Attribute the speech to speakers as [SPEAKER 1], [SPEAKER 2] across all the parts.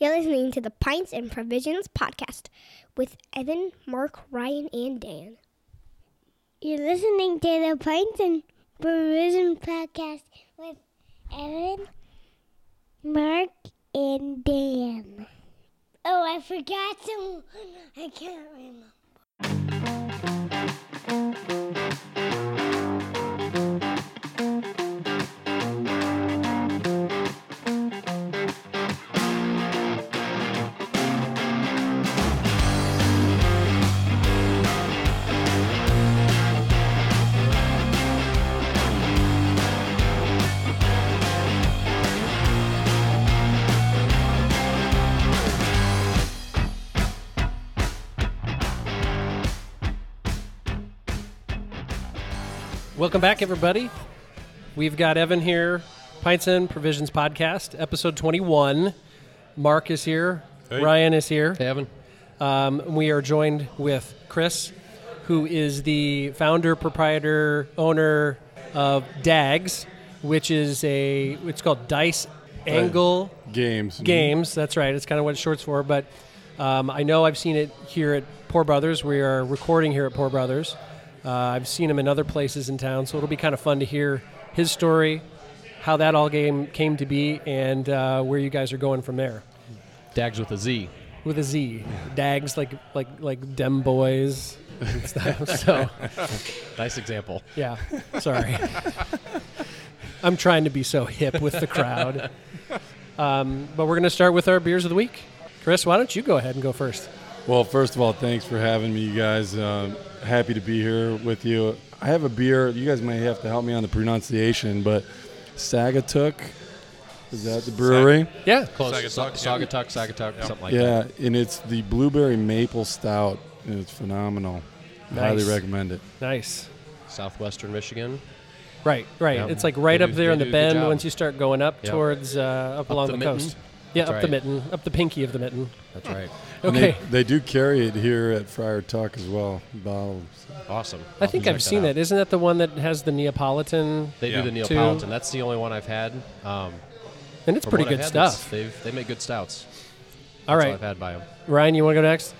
[SPEAKER 1] You're listening to the Pints and Provisions podcast with Evan, Mark, Ryan, and Dan. You're listening to the Pints and Provisions podcast with Evan, Mark, and Dan. Oh, I forgot some. I can't remember.
[SPEAKER 2] Welcome back, everybody. We've got Evan here, Pints and Provisions Podcast, episode 21. Mark is here.
[SPEAKER 3] Hey.
[SPEAKER 2] Ryan is here.
[SPEAKER 4] Hey, Evan.
[SPEAKER 2] Um, we are joined with Chris, who is the founder, proprietor, owner of DAGS, which is a, it's called Dice Angle
[SPEAKER 3] games.
[SPEAKER 2] Games. That's right. It's kind of what it's short for. But um, I know I've seen it here at Pour Brothers. We are recording here at Pour Brothers. Uh, I've seen him in other places in town, so it'll be kind of fun to hear his story, how that all game came to be, and uh, where you guys are going from there.
[SPEAKER 4] Dags with a Z.
[SPEAKER 2] With a Z, Dags like like like Dem Boys. and stuff. so
[SPEAKER 4] Nice example.
[SPEAKER 2] yeah, sorry. I'm trying to be so hip with the crowd. Um, but we're going to start with our beers of the week. Chris, why don't you go ahead and go first?
[SPEAKER 3] Well, first of all, thanks for having me, you guys. Uh, happy to be here with you. I have a beer. You guys may have to help me on the pronunciation, but Sagatuck. Is that the brewery?
[SPEAKER 2] Yeah.
[SPEAKER 4] Close.
[SPEAKER 5] Sagatuck,
[SPEAKER 4] Sa-
[SPEAKER 5] yeah.
[SPEAKER 4] Sagatuck, Sagatuck, something like
[SPEAKER 3] yeah,
[SPEAKER 4] that.
[SPEAKER 3] Yeah, and it's the blueberry maple stout. and It's phenomenal. Highly recommend it.
[SPEAKER 2] Nice.
[SPEAKER 4] Southwestern Michigan.
[SPEAKER 2] Right, right.
[SPEAKER 4] Yeah.
[SPEAKER 2] It's like right
[SPEAKER 4] They
[SPEAKER 2] up
[SPEAKER 4] do-
[SPEAKER 2] there in the
[SPEAKER 4] do a good
[SPEAKER 2] bend once you start going up
[SPEAKER 4] Yep.
[SPEAKER 2] towards uh, up, along
[SPEAKER 4] the
[SPEAKER 2] the,
[SPEAKER 4] mitten?
[SPEAKER 2] coast. Yeah,
[SPEAKER 4] That's
[SPEAKER 2] up the mitten, up the pinky of the mitten.
[SPEAKER 4] That's right.
[SPEAKER 3] And
[SPEAKER 2] Okay.
[SPEAKER 3] They, they do carry it here at Friar Tuck as well. Bottles.
[SPEAKER 4] Awesome.
[SPEAKER 2] I think I've seen
[SPEAKER 4] that.
[SPEAKER 2] that. Isn't that the one that has the Neapolitan?
[SPEAKER 4] They
[SPEAKER 5] Yeah.
[SPEAKER 4] do the
[SPEAKER 2] Two.
[SPEAKER 4] Neapolitan. That's the only one I've had. Um,
[SPEAKER 2] And it's pretty good
[SPEAKER 4] had,
[SPEAKER 2] stuff.
[SPEAKER 4] They've they make good stouts.
[SPEAKER 2] All
[SPEAKER 4] That's
[SPEAKER 2] right,
[SPEAKER 4] I've had by them.
[SPEAKER 2] Ryan, you want to go next?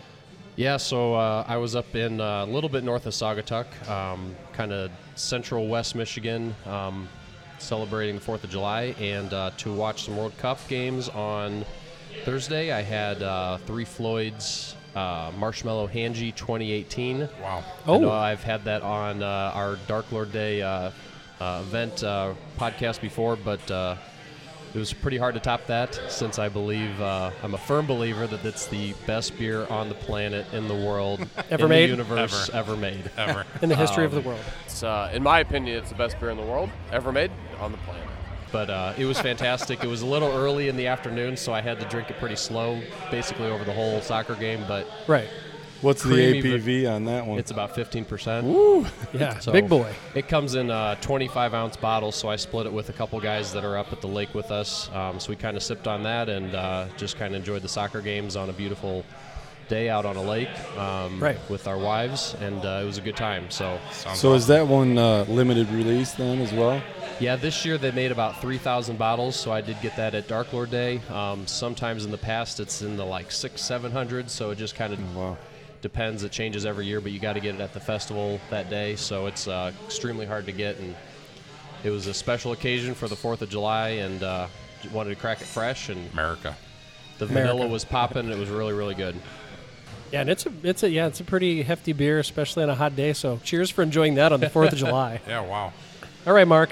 [SPEAKER 4] Yeah, so uh, I was up in uh, a little bit north of Saugatuck, um, kind of central West Michigan, um, celebrating the 4th of July, and uh, to watch some World Cup games on Thursday. I had uh, Three Floyds uh, Marshmallow Handjee 2018.
[SPEAKER 5] Wow.
[SPEAKER 4] I know
[SPEAKER 2] Oh,
[SPEAKER 4] I've had that on uh, our Dark Lord Day uh, uh, event uh, podcast before, but uh, it was pretty hard to top that since I believe uh, I'm a firm believer that it's the best beer on the planet, in the world,
[SPEAKER 2] Ever
[SPEAKER 4] in
[SPEAKER 2] made?
[SPEAKER 4] the universe,
[SPEAKER 5] Ever.
[SPEAKER 4] ever, made.
[SPEAKER 5] Ever.
[SPEAKER 2] in the history of the
[SPEAKER 4] um,
[SPEAKER 2] world.
[SPEAKER 6] It's, uh, in my opinion, it's the best beer in the world ever made on the planet.
[SPEAKER 4] But uh, it was fantastic. it was a little early in the afternoon, so I had to drink it pretty slow, basically over the whole soccer game. But
[SPEAKER 2] Right.
[SPEAKER 3] What's the ABV on that one?
[SPEAKER 4] it's about 15%.
[SPEAKER 2] Yeah.
[SPEAKER 4] So
[SPEAKER 2] Big boy.
[SPEAKER 4] It comes in uh, 25 ounce bottles, so I split it with a couple guys that are up at the lake with us. Um, so we kind of sipped on that and uh, just kind of enjoyed the soccer games on a beautiful day out on a lake um,
[SPEAKER 2] Right.
[SPEAKER 4] with our wives, and uh, it was a good time. So
[SPEAKER 5] Sounds
[SPEAKER 3] so is that one uh, limited release then as well?
[SPEAKER 4] yeah, this year they made about 3,000 bottles, so I did get that at Dark Lord Day. Um, sometimes in the past it's in the like six, seven hundred, so it just kind of
[SPEAKER 3] Wow.
[SPEAKER 4] depends. It changes every year, but you got to get it at the festival that day, so it's uh, extremely hard to get. And it was a special occasion for the Fourth of July, and uh, wanted to crack it fresh. And
[SPEAKER 5] America?
[SPEAKER 4] the
[SPEAKER 2] America.
[SPEAKER 4] vanilla was popping. It was really, really good.
[SPEAKER 2] Yeah, and it's a it's a yeah it's a pretty hefty beer, especially on a hot day. So cheers for enjoying that on the Fourth of July.
[SPEAKER 5] Yeah. Wow.
[SPEAKER 2] All right, Mark.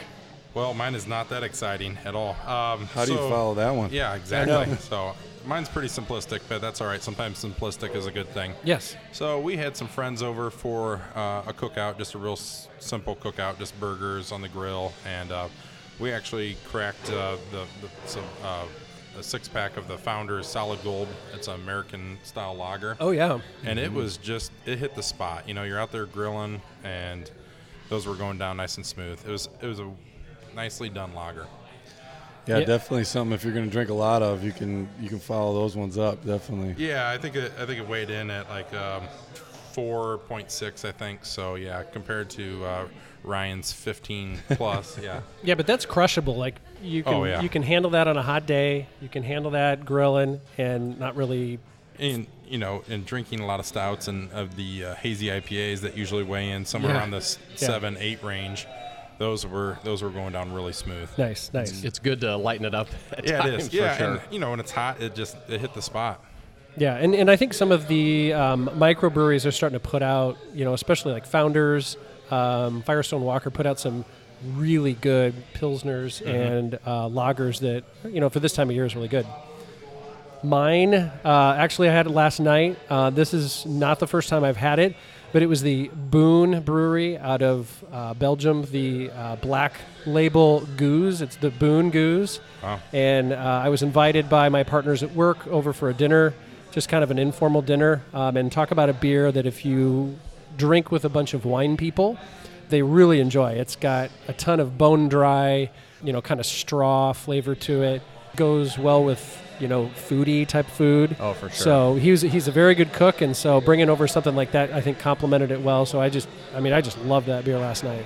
[SPEAKER 5] Well, mine is not that exciting at all. Um,
[SPEAKER 3] How do you follow that one?
[SPEAKER 5] Yeah, exactly. so mine's pretty simplistic, but that's all right. Sometimes simplistic is a good thing.
[SPEAKER 2] Yes.
[SPEAKER 5] So we had some friends over for uh, a cookout, just a real s- simple cookout, just burgers on the grill, and uh, we actually cracked uh, the, the some, uh, a six pack of the Founders Solid Gold. It's an American style lager.
[SPEAKER 2] Oh yeah.
[SPEAKER 5] and it was just it hit the spot. You know, you're out there grilling, and those were going down nice and smooth. It was it was a nicely done lager.
[SPEAKER 3] Yeah,
[SPEAKER 2] Yeah.
[SPEAKER 3] definitely something. If you're going to drink a lot of, you can you can follow those ones up. Definitely.
[SPEAKER 5] Yeah, I think it, I think it weighed in at like um, 4.6, I think. So yeah, compared to uh, Ryan's 15 plus, yeah.
[SPEAKER 2] Yeah, but that's crushable. Like you can
[SPEAKER 5] Oh, yeah.
[SPEAKER 2] you can handle that on a hot day. You can handle that grilling and not really.
[SPEAKER 5] And you know, and drinking a lot of stouts and of the uh, hazy IPAs that usually weigh in somewhere
[SPEAKER 2] Yeah.
[SPEAKER 5] around this
[SPEAKER 2] Yeah.
[SPEAKER 5] seven, eight range. Those were those were going down really smooth.
[SPEAKER 2] Nice, nice.
[SPEAKER 4] It's good to lighten it up. At
[SPEAKER 5] Yeah, it
[SPEAKER 4] times,
[SPEAKER 5] is.
[SPEAKER 4] For
[SPEAKER 5] Yeah,
[SPEAKER 4] sure.
[SPEAKER 5] and you know, when it's hot, it just it hit the spot.
[SPEAKER 2] Yeah, and, and I think some of the um, microbreweries are starting to put out, you know, especially like Founders, um, Firestone Walker put out some really good pilsners and uh, lagers that, you know, for this time of year is really good. Mine, uh, actually, I had it last night. Uh, this is not the first time I've had it, but it was the Boon Brewery out of uh, Belgium, the uh, black label Gueuze. It's the Boon Gueuze.
[SPEAKER 5] Wow.
[SPEAKER 2] And uh, I was invited by my partners at work over for a dinner, just kind of an informal dinner, um, and talk about a beer that if you drink with a bunch of wine people, they really enjoy. It's got a ton of bone dry, you know, kind of straw flavor to it. Goes well with you know foodie type food.
[SPEAKER 4] Oh, for sure.
[SPEAKER 2] So he was he's a very good cook, and so bringing over something like that, I think complemented it well. So I just, I mean, I just loved that beer last night.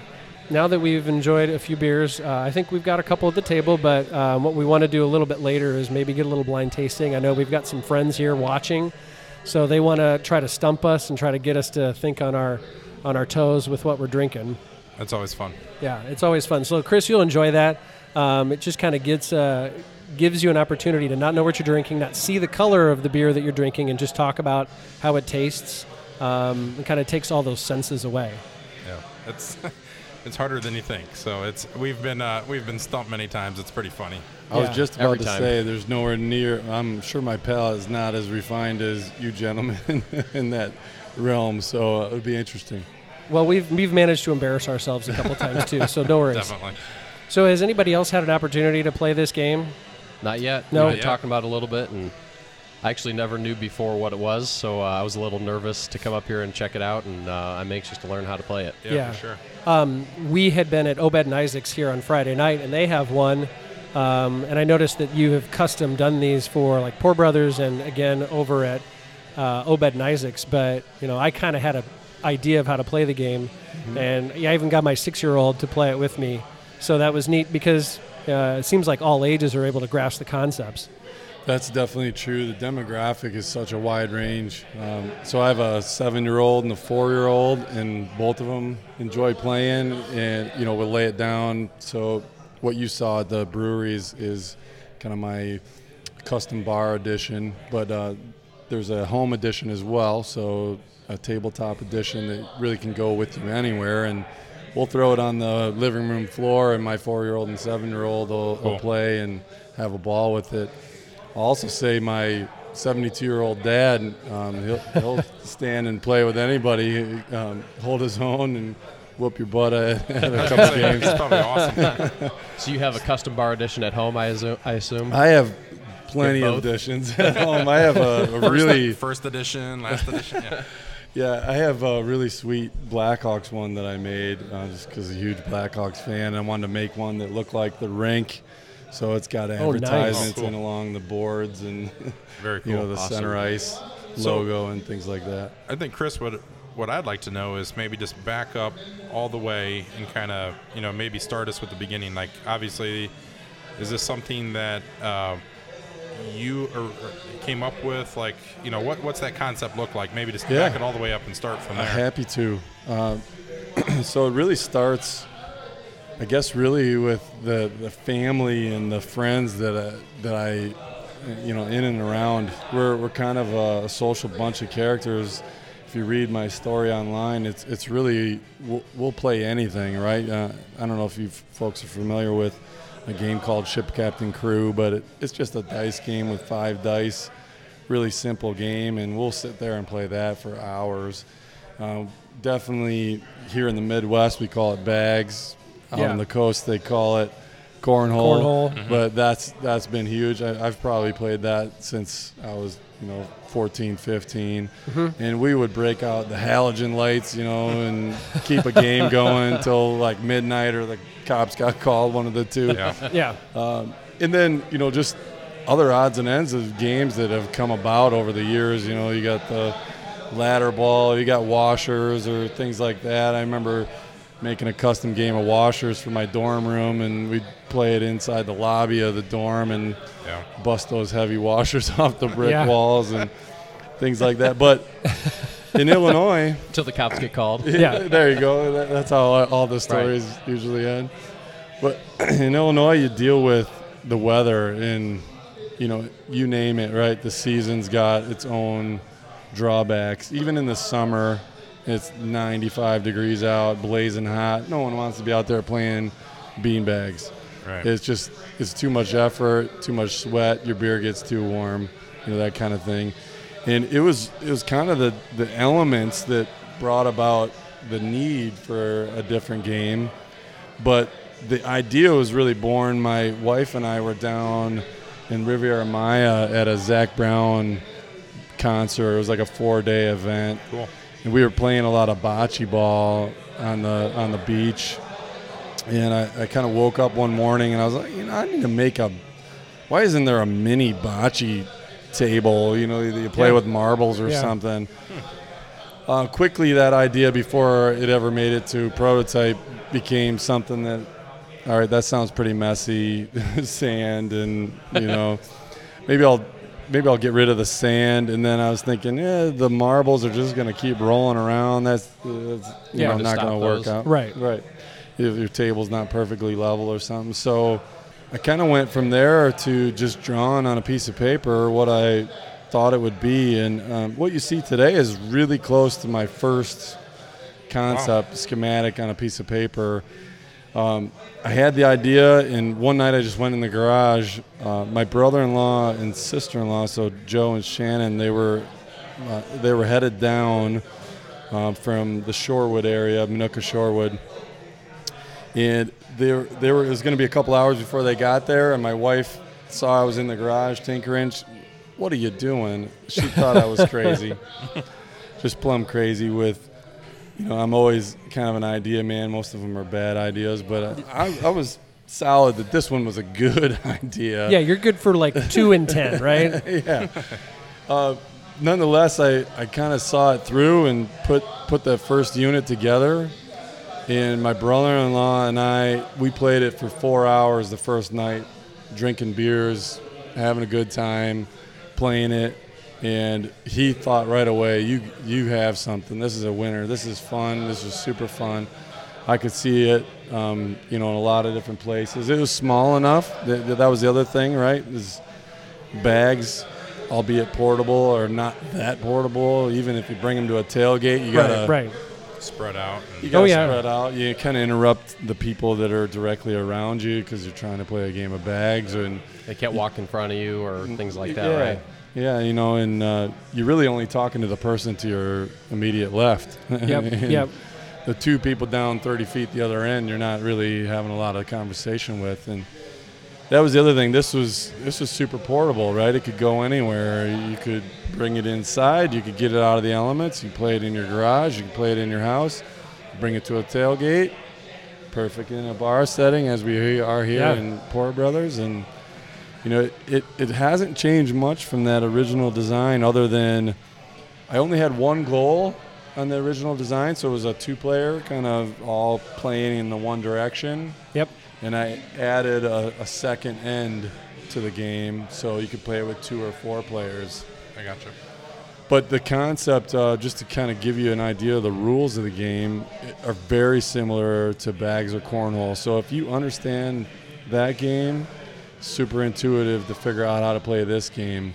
[SPEAKER 2] Now that we've enjoyed a few beers, uh, I think we've got a couple at the table. But um, what we want to do a little bit later is maybe get a little blind tasting. I know we've got some friends here watching, so they want to try to stump us and try to get us to think on our on our toes with what we're drinking.
[SPEAKER 5] That's always fun.
[SPEAKER 2] Yeah, it's always fun. So, Chris, you'll enjoy that. Um, it just kind of gets uh, gives you an opportunity to not know what you're drinking, not see the color of the beer that you're drinking, and just talk about how it tastes. Um, it kind of takes all those senses away.
[SPEAKER 5] Yeah, it's it's harder than you think. So it's we've been uh, we've been stumped many times. It's pretty funny.
[SPEAKER 3] I was just about to
[SPEAKER 4] time.
[SPEAKER 3] say there's nowhere near. I'm sure my palate is not as refined as you gentlemen in that realm, so uh, it would be interesting.
[SPEAKER 2] Well, we've we've managed to embarrass ourselves a couple times too, so no worries.
[SPEAKER 5] Definitely.
[SPEAKER 2] So, has anybody else had an opportunity to play this game?
[SPEAKER 4] Not yet.
[SPEAKER 2] No.
[SPEAKER 4] We've
[SPEAKER 5] Not yet.
[SPEAKER 4] talking about a little bit, and I actually never knew before what it was, so uh, I was a little nervous to come up here and check it out, and uh, I'm anxious to learn how to play it.
[SPEAKER 5] Yeah,
[SPEAKER 2] Yeah.
[SPEAKER 5] for sure.
[SPEAKER 2] Um, we had been at Obed and Isaac's here on Friday night, and they have one. Um, and I noticed that you have custom done these for like Pour Brothers, and again over at uh, Obed and Isaac's. But you know, I kind of had a idea of how to play the game, and I even got my six-year-old to play it with me. So that was neat because uh, it seems like all ages are able to grasp the concepts.
[SPEAKER 3] That's definitely true. The demographic is such a wide range. Um, so I have a seven-year-old and a four-year-old, and both of them enjoy playing, and you know we'll lay it down. So what you saw at the breweries is kind of my custom bar edition, but uh, there's a home edition as well. So a tabletop edition that really can go with you anywhere, and we'll throw it on the living room floor, and my four-year-old and seven-year-old will, will play and have a ball with it. I'll also say my 72 year old dad, um, he'll, he'll stand and play with anybody, um, hold his own, and whoop your butt at, at a couple games.
[SPEAKER 5] It's probably awesome.
[SPEAKER 4] So you have a custom bar edition at home, I assume. I assume.
[SPEAKER 3] I have plenty of editions at home. I have a, a really,
[SPEAKER 5] first edition, last edition. Yeah.
[SPEAKER 3] yeah, I have a really sweet Blackhawks one that I made uh, just because I'm a huge Blackhawks fan. I wanted to make one that looked like the rink. So it's got advertisements
[SPEAKER 5] Oh, cool.
[SPEAKER 3] in along the boards and
[SPEAKER 5] Very cool.
[SPEAKER 3] you know the
[SPEAKER 4] Awesome.
[SPEAKER 3] center ice
[SPEAKER 5] So-
[SPEAKER 3] logo and things like that.
[SPEAKER 5] I think Chris would. What I'd like to know is maybe just back up all the way and kind of you know maybe start us with the beginning. Like obviously, is this something that uh, you or, or came up with? Like you know what what's that concept look like? Maybe just
[SPEAKER 3] Yeah.
[SPEAKER 5] back it all the way up and start from
[SPEAKER 3] I'm
[SPEAKER 5] there.
[SPEAKER 3] happy to. Uh, so it really starts, I guess, really with the, the family and the friends that I, that I, you know, in and around. We're, we're kind of a, social bunch of characters. If you read my story online, it's it's really we'll, we'll play anything, right? Uh, I don't know if you folks are familiar with a game called Ship Captain Crew, but it, it's just a dice game with five dice really simple game, and we'll sit there and play that for hours. Um, definitely here in the Midwest, we call it bags. Out
[SPEAKER 2] Yeah.
[SPEAKER 3] on the coast, they call it cornhole.
[SPEAKER 2] Cornhole.
[SPEAKER 3] But that's that's been huge. I, I've probably played that since I was, you know, 14, 15. And we would break out the halogen lights, you know, and keep a game going until like midnight or the cops got called, one of the two.
[SPEAKER 5] Yeah.
[SPEAKER 2] Yeah.
[SPEAKER 3] Um, and then you know just other odds and ends of games that have come about over the years. You know, you got the ladder ball. You got washers or things like that. I remember making a custom game of washers for my dorm room, and we'd play it inside the lobby of the dorm and
[SPEAKER 5] Yeah.
[SPEAKER 3] bust those heavy washers off the brick
[SPEAKER 2] Yeah.
[SPEAKER 3] walls and things like that. But in Illinois,
[SPEAKER 4] Until the cops get called.
[SPEAKER 2] Yeah.
[SPEAKER 3] there you go. That, that's how all the stories usually end. But in Illinois, you deal with the weather and you know you name it, right? The season's got its own drawbacks. Even in the summer, it's 95 degrees out, blazing hot. No one wants to be out there playing beanbags.
[SPEAKER 5] Right.
[SPEAKER 3] It's just it's too much effort, too much sweat. Your beer gets too warm, you know that kind of thing. And it was it was kind of the the elements that brought about the need for a different game. But the idea was really born. My wife and I were down in Riviera Maya at a Zac Brown concert. It was like a four day event.
[SPEAKER 5] Cool.
[SPEAKER 3] And we were playing a lot of bocce ball on the on the beach. And I, I kind of woke up one morning and I was like, you know, I need to make a. Why isn't there a mini bocce table? You know, that you play
[SPEAKER 2] Yeah.
[SPEAKER 3] with marbles or
[SPEAKER 2] Yeah.
[SPEAKER 3] something. Uh, quickly, that idea before it ever made it to prototype became something that, all right, that sounds pretty messy, sand, and you know, maybe I'll maybe I'll get rid of the sand. And then I was thinking, yeah, the marbles are just going to keep rolling around. That's, that's you
[SPEAKER 2] Yeah.
[SPEAKER 3] know, not going to work out.
[SPEAKER 2] Right.
[SPEAKER 3] Right. If your table's not perfectly level or something. So I kind of went from there to just drawing on a piece of paper what I thought it would be. And um, what you see today is really close to my first concept schematic on a piece of paper. Um, I had the idea, and one night I just went in the garage. Uh, my brother-in-law and sister-in-law, so Joe and Shannon, they were uh, they were headed down uh, from the Shorewood area, Minooka Shorewood, and they were, they were. It was going to be a couple hours before they got there, and my wife saw I was in the garage tinkering. She, what are you doing? She thought I was crazy, just plumb crazy with you know, I'm always kind of an idea man. Most of them are bad ideas, but I, I, I was solid that this one was a good idea.
[SPEAKER 2] Yeah, you're good for like two and ten, right?
[SPEAKER 3] yeah. Uh, nonetheless, I, I kind of saw it through and put put that first unit together. And my brother-in-law and I, we played it for four hours the first night, drinking beers, having a good time, playing it. And he thought right away, you you have something. This is a winner. This is fun. This is super fun. I could see it, um, you know, in a lot of different places. It was small enough. That, that was the other thing, right? Is bags, albeit portable, or not that portable. Even if you bring them to a tailgate, you gotta
[SPEAKER 2] right, right.
[SPEAKER 5] Spread out.
[SPEAKER 3] you gotta
[SPEAKER 2] Oh, yeah.
[SPEAKER 3] spread out. You kind of interrupt the people that are directly around you because you're trying to play a game of bags and
[SPEAKER 4] They can't walk in front of you or things like that,
[SPEAKER 3] yeah.
[SPEAKER 4] right?
[SPEAKER 3] Yeah, you know, and uh, you're really only talking to the person to your immediate left.
[SPEAKER 2] Yep, yep.
[SPEAKER 3] The two people down 30 feet the other end, you're not really having a lot of conversation with, and that was the other thing. This was this was super portable, right? It could go anywhere. You could bring it inside. You could get it out of the elements. You play it in your garage. You can play it in your house. Bring it to a tailgate. Perfect in a bar setting, as we are here
[SPEAKER 2] Yeah.
[SPEAKER 3] in Pour Brothers, and you know it, it, it hasn't changed much from that original design, other than I only had one goal on the original design, so it was a two-player, kind of all playing in the one direction
[SPEAKER 2] Yep.
[SPEAKER 3] and I added a, a second end to the game so you could play it with two or four players.
[SPEAKER 5] I gotcha.
[SPEAKER 3] But the concept, uh, just to kind of give you an idea of the rules of the game, are very similar to bags or cornhole. So if you understand that game, super intuitive to figure out how to play this game.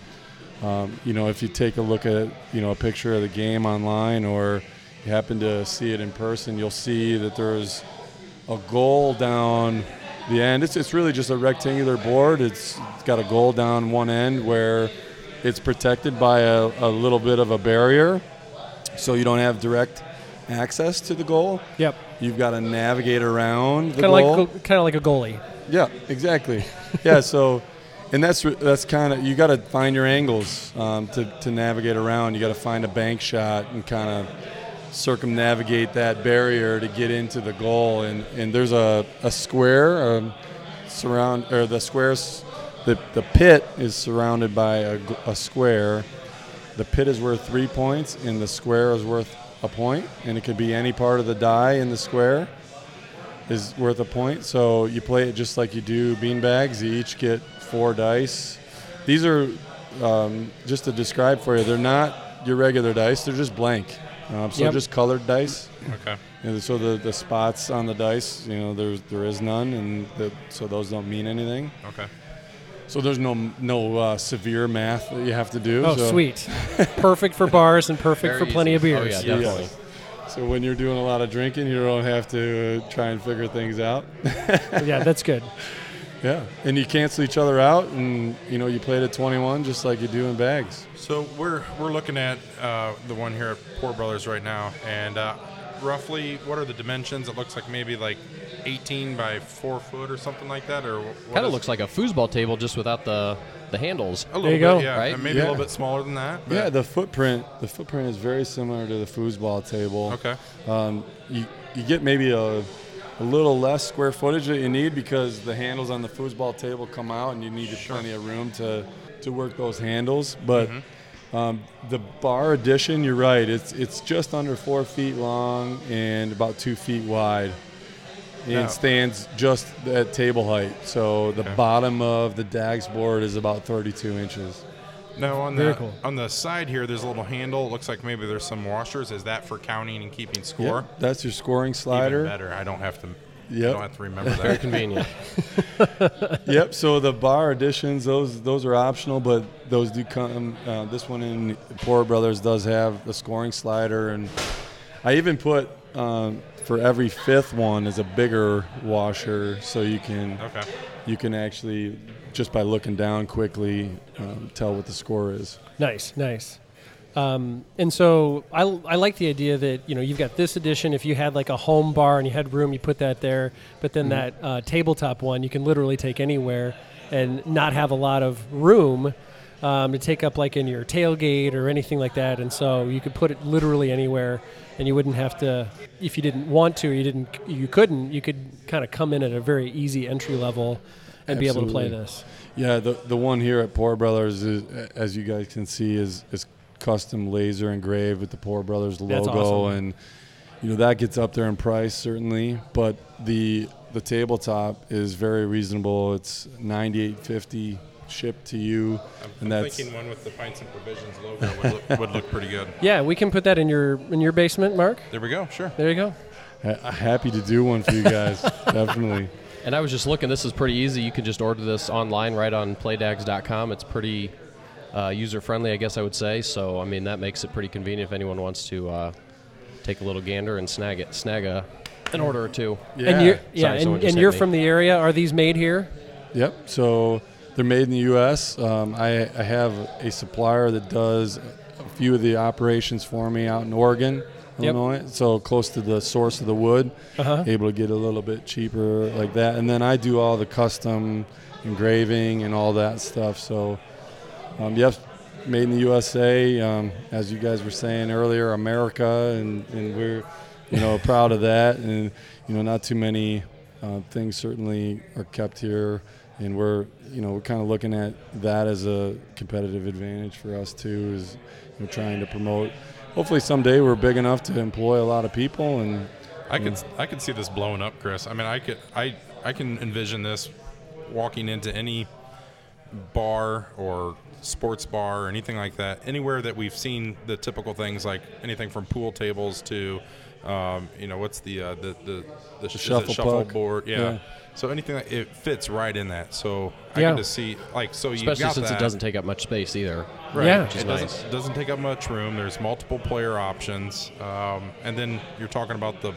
[SPEAKER 3] Um, you know, if you take a look at you know a picture of the game online or you happen to see it in person, you'll see that there's a goal down the end. It's, it's really just a rectangular board. It's, it's got a goal down one end where it's protected by a, a little bit of a barrier, so you don't have direct access to the goal.
[SPEAKER 2] Yep.
[SPEAKER 3] You've got to navigate around the
[SPEAKER 2] Kind of
[SPEAKER 3] goal.
[SPEAKER 2] like kind of like a goalie.
[SPEAKER 3] Yeah, exactly. Yeah, so and that's that's kind of you got to find your angles um, to to navigate around. You got to find a bank shot and kind of circumnavigate that barrier to get into the goal. And and there's a a square um, surround or the squares. The, the pit is surrounded by a square, the pit is worth three points and the square is worth a point, and it could be any part of the die in the square is worth a point. So you play it just like you do beanbags. You each get four dice. These are um, just to describe for you. They're not your regular dice. They're just blank. Um, so
[SPEAKER 2] Yep.
[SPEAKER 3] just colored dice.
[SPEAKER 5] Okay.
[SPEAKER 3] And so the, the spots on the dice, you know, there's there is none, and the, so those don't mean anything.
[SPEAKER 5] Okay.
[SPEAKER 3] So there's no no uh, severe math that you have to do.
[SPEAKER 2] Oh,
[SPEAKER 3] so,
[SPEAKER 2] sweet. perfect for bars and perfect
[SPEAKER 4] Very
[SPEAKER 2] for plenty
[SPEAKER 4] easy.
[SPEAKER 2] of
[SPEAKER 4] Oh, yeah, definitely.
[SPEAKER 3] So when you're doing a lot of drinking, you don't have to uh, try and figure things out.
[SPEAKER 2] yeah, that's good.
[SPEAKER 3] yeah, and you cancel each other out, and you know you play it at 21 just like you do in bags.
[SPEAKER 5] So we're we're looking at uh, the one here at Pour Brothers right now, and uh, roughly what are the dimensions? It looks like maybe like 18 by four foot or something like that, or
[SPEAKER 4] Kind of
[SPEAKER 5] is-
[SPEAKER 4] looks like a foosball table just without the the handles.
[SPEAKER 5] a little
[SPEAKER 2] There you
[SPEAKER 5] bit,
[SPEAKER 2] go.
[SPEAKER 5] yeah,
[SPEAKER 4] Right?
[SPEAKER 5] and maybe a little bit smaller than that. but-
[SPEAKER 3] Yeah, the footprint the footprint is very similar to the foosball table.
[SPEAKER 5] okay.
[SPEAKER 3] Um, you you get maybe a, a little less square footage that you need because the handles on the foosball table come out and you need plenty of room to, to work those handles. But um, the bar addition, you're right. It's it's just under four feet long and about two feet wide. And
[SPEAKER 5] Now-
[SPEAKER 3] stands just at table height. So the
[SPEAKER 5] Okay.
[SPEAKER 3] bottom of the DAGS board is about 32 inches.
[SPEAKER 5] Now on
[SPEAKER 2] Very
[SPEAKER 5] the
[SPEAKER 2] cool.
[SPEAKER 5] on the side here, there's a little handle. It looks like maybe there's some washers. Is that for counting and keeping score?
[SPEAKER 3] Yeah, that's your scoring slider.
[SPEAKER 5] Even
[SPEAKER 3] slider.
[SPEAKER 5] better. I don't have to. I
[SPEAKER 3] Yep.
[SPEAKER 5] don't have to remember that.
[SPEAKER 4] Very convenient.
[SPEAKER 3] Yep. So the bar additions, those those are optional, but those do come. Uh, this one in Pour Brothers does have the scoring slider, and I even put um, for every fifth one is a bigger washer, so you can
[SPEAKER 5] okay.
[SPEAKER 3] you can actually just by looking down quickly um, tell what the score is.
[SPEAKER 2] Nice, nice. Um, and so I, I like the idea that you know you've got this edition. If you had like a home bar and you had room, you put that there. But then that uh, tabletop one, you can literally take anywhere and not have a lot of room um, to take up like in your tailgate or anything like that. And so you could put it literally anywhere, and you wouldn't have to if you didn't want to, you didn't, you couldn't. You could kind of come in at a very easy entry level and be able to play this.
[SPEAKER 3] Yeah, the the one here at Pour Brothers is, as you guys can see, is is custom laser engraved with the Pour Brothers logo,
[SPEAKER 2] awesome.
[SPEAKER 3] and you know that gets up there in price certainly, but the the tabletop is very reasonable. It's ninety eight fifty shipped to you,
[SPEAKER 5] I'm,
[SPEAKER 3] and
[SPEAKER 5] I'm
[SPEAKER 3] that's
[SPEAKER 5] thinking one with the Pints and Provisions logo would look, would look pretty good.
[SPEAKER 2] Yeah, we can put that in your in your basement, Mark.
[SPEAKER 5] There we go. Sure.
[SPEAKER 2] There you go.
[SPEAKER 3] ha- happy to do one for you guys. definitely.
[SPEAKER 4] And I was just looking. This is pretty easy. You can just order this online right on playdags.com. It's pretty uh, user friendly, I guess I would say. So I mean that makes it pretty convenient if anyone wants to uh, take a little gander and snag it, snag a an order or two.
[SPEAKER 3] Yeah.
[SPEAKER 2] And you're, yeah,
[SPEAKER 4] Sorry,
[SPEAKER 2] and, and you're
[SPEAKER 4] me.
[SPEAKER 2] from the area. Are these made here?
[SPEAKER 3] Yep. So they're made in the U.S. Um, I, I have a supplier that does a few of the operations for me out in Oregon,
[SPEAKER 2] Yep.
[SPEAKER 3] Illinois. So close to the source of the wood,
[SPEAKER 2] Uh-huh.
[SPEAKER 3] able to get a little bit cheaper like that. And then I do all the custom engraving and all that stuff. So um, yep, made in the USA. Um, as you guys were saying earlier, America, and, and we're you know proud of that. And you know, not too many uh, things certainly are kept here, and we're you know we're kind of looking at that as a competitive advantage for us too. Is you know, trying to promote. Hopefully someday we're big enough to employ a lot of people and.
[SPEAKER 5] I could I could see this blowing up, Chris. I mean, I could I I can envision this walking into any bar or sports bar or anything like that. Anywhere that we've seen the typical things like anything from pool tables to um, you know what's the uh, the the the, it
[SPEAKER 3] shuffle?
[SPEAKER 5] Yeah.
[SPEAKER 3] Yeah.
[SPEAKER 5] So anything that it fits right in that. So I
[SPEAKER 2] Yeah.
[SPEAKER 5] can just see like so you
[SPEAKER 4] Especially
[SPEAKER 5] got
[SPEAKER 4] since
[SPEAKER 5] that.
[SPEAKER 4] it doesn't take up much space either.
[SPEAKER 5] Right.
[SPEAKER 2] Yeah.
[SPEAKER 5] It
[SPEAKER 4] Which is
[SPEAKER 5] doesn't, doesn't take up much room. There's multiple player options. Um, and then you're talking about the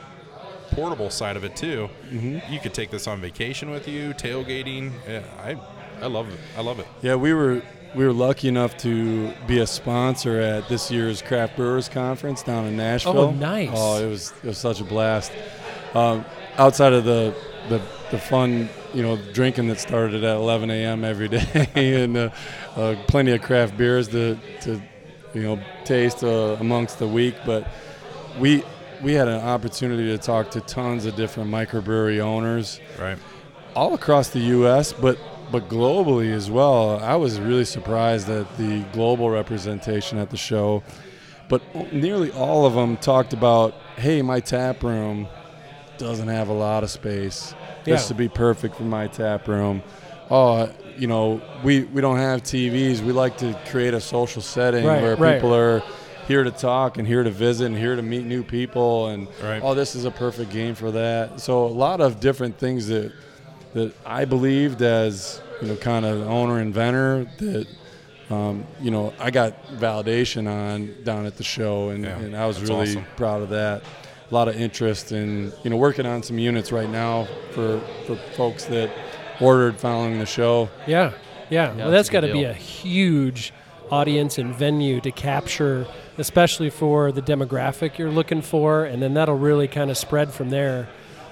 [SPEAKER 5] portable side of it too. Mm-hmm. You could take this on vacation with you, tailgating. Yeah, I, I love it. I love it.
[SPEAKER 3] Yeah, we were we were lucky enough to be a sponsor at this year's Craft Brewers Conference down in Nashville.
[SPEAKER 2] Oh, nice.
[SPEAKER 3] Oh, it was it was such a blast. Um, outside of the, the the fun, you know, drinking that started at 11 a.m. every day, and uh, uh, plenty of craft beers to to you know taste uh, amongst the week, but we. We had an opportunity to talk to tons of different microbrewery owners,
[SPEAKER 5] Right.
[SPEAKER 3] all across the U.S., but but globally as well. I was really surprised at the global representation at the show. But nearly all of them talked about, hey, my tap room doesn't have a lot of space. This
[SPEAKER 2] Yeah.
[SPEAKER 3] would be perfect for my tap room. Oh, you know, we, we don't have TVs. We like to create a social setting
[SPEAKER 2] Right,
[SPEAKER 3] where
[SPEAKER 2] right.
[SPEAKER 3] people are here to talk and here to visit and here to meet new people. And
[SPEAKER 5] Right.
[SPEAKER 3] oh, this is a perfect game for that. So a lot of different things that that I believed as you know, kind of owner inventor that. Um, you know, I got validation on down at the show, and,
[SPEAKER 5] Yeah,
[SPEAKER 3] and I was really
[SPEAKER 5] awesome.
[SPEAKER 3] proud of that. A lot of interest in you know working on some units right now for for folks that ordered following the show.
[SPEAKER 2] Yeah, yeah. well,
[SPEAKER 4] that's
[SPEAKER 2] that's
[SPEAKER 4] a
[SPEAKER 2] got to be a huge audience and venue to capture, especially for the demographic you're looking for, and then that'll really kind of spread from there.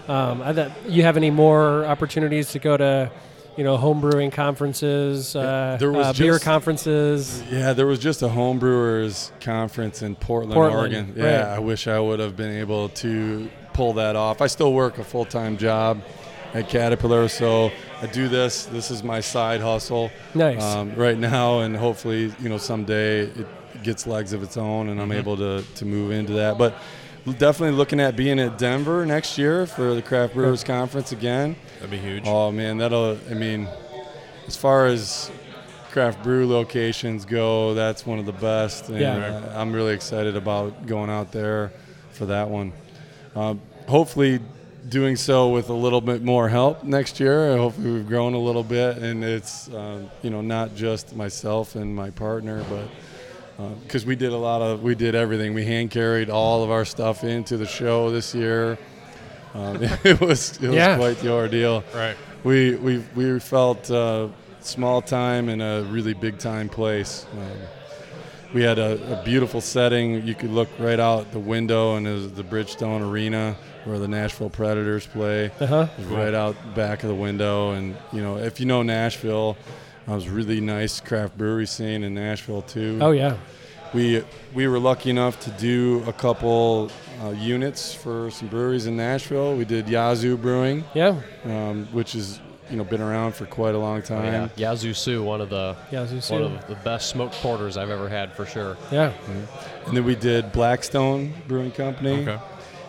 [SPEAKER 2] Um, I thought you have any more opportunities to go to, you know, home brewing conferences, uh,
[SPEAKER 3] there was
[SPEAKER 2] uh, beer
[SPEAKER 3] just-
[SPEAKER 2] conferences?
[SPEAKER 3] Yeah, there was just a homebrewers conference in Portland,
[SPEAKER 2] Portland,
[SPEAKER 3] Oregon. Yeah,
[SPEAKER 2] right.
[SPEAKER 3] I wish I would have been able to pull that off. I still work a full time job at Caterpillar, so I do this. This is my side hustle
[SPEAKER 2] Nice.
[SPEAKER 3] um, right now, and hopefully, you know, someday it gets legs of its own, and I'm able to to move into that. But definitely looking at being at Denver next year for the Craft Brewers Conference again.
[SPEAKER 5] That'd be huge.
[SPEAKER 3] Oh man, that'll. I mean, as far as craft brew locations go, that's one of the best. And
[SPEAKER 2] Yeah.
[SPEAKER 3] uh, I'm really excited about going out there for that one. Um, hopefully, doing so with a little bit more help next year. Hopefully, we've grown a little bit, and it's um, you know not just myself and my partner, but because we did a lot of we did everything. We hand carried all of our stuff into the show this year. Um, it was it was
[SPEAKER 2] Yeah.
[SPEAKER 3] quite the ordeal
[SPEAKER 5] Right.
[SPEAKER 3] we we we felt uh, small time in a really big time place. Um, we had a, a beautiful setting. You could look right out the window, and it was the Bridgestone Arena where the Nashville Predators play.
[SPEAKER 2] Uh huh.
[SPEAKER 3] Right out back of the window, and you know if you know Nashville, it was really nice craft brewery scene in Nashville too
[SPEAKER 2] Oh yeah.
[SPEAKER 3] we we were lucky enough to do a couple uh, units for some breweries in Nashville. We did Yazoo Brewing,
[SPEAKER 2] Yeah.
[SPEAKER 3] um, which is you know been around for quite a long
[SPEAKER 4] Oh,
[SPEAKER 3] time.
[SPEAKER 4] yeah. Yazoo Sioux, one of the
[SPEAKER 2] Yazoo
[SPEAKER 4] one of the best smoked porters I've ever had for sure.
[SPEAKER 2] Yeah.
[SPEAKER 3] And then we did Blackstone Brewing Company,
[SPEAKER 5] Okay.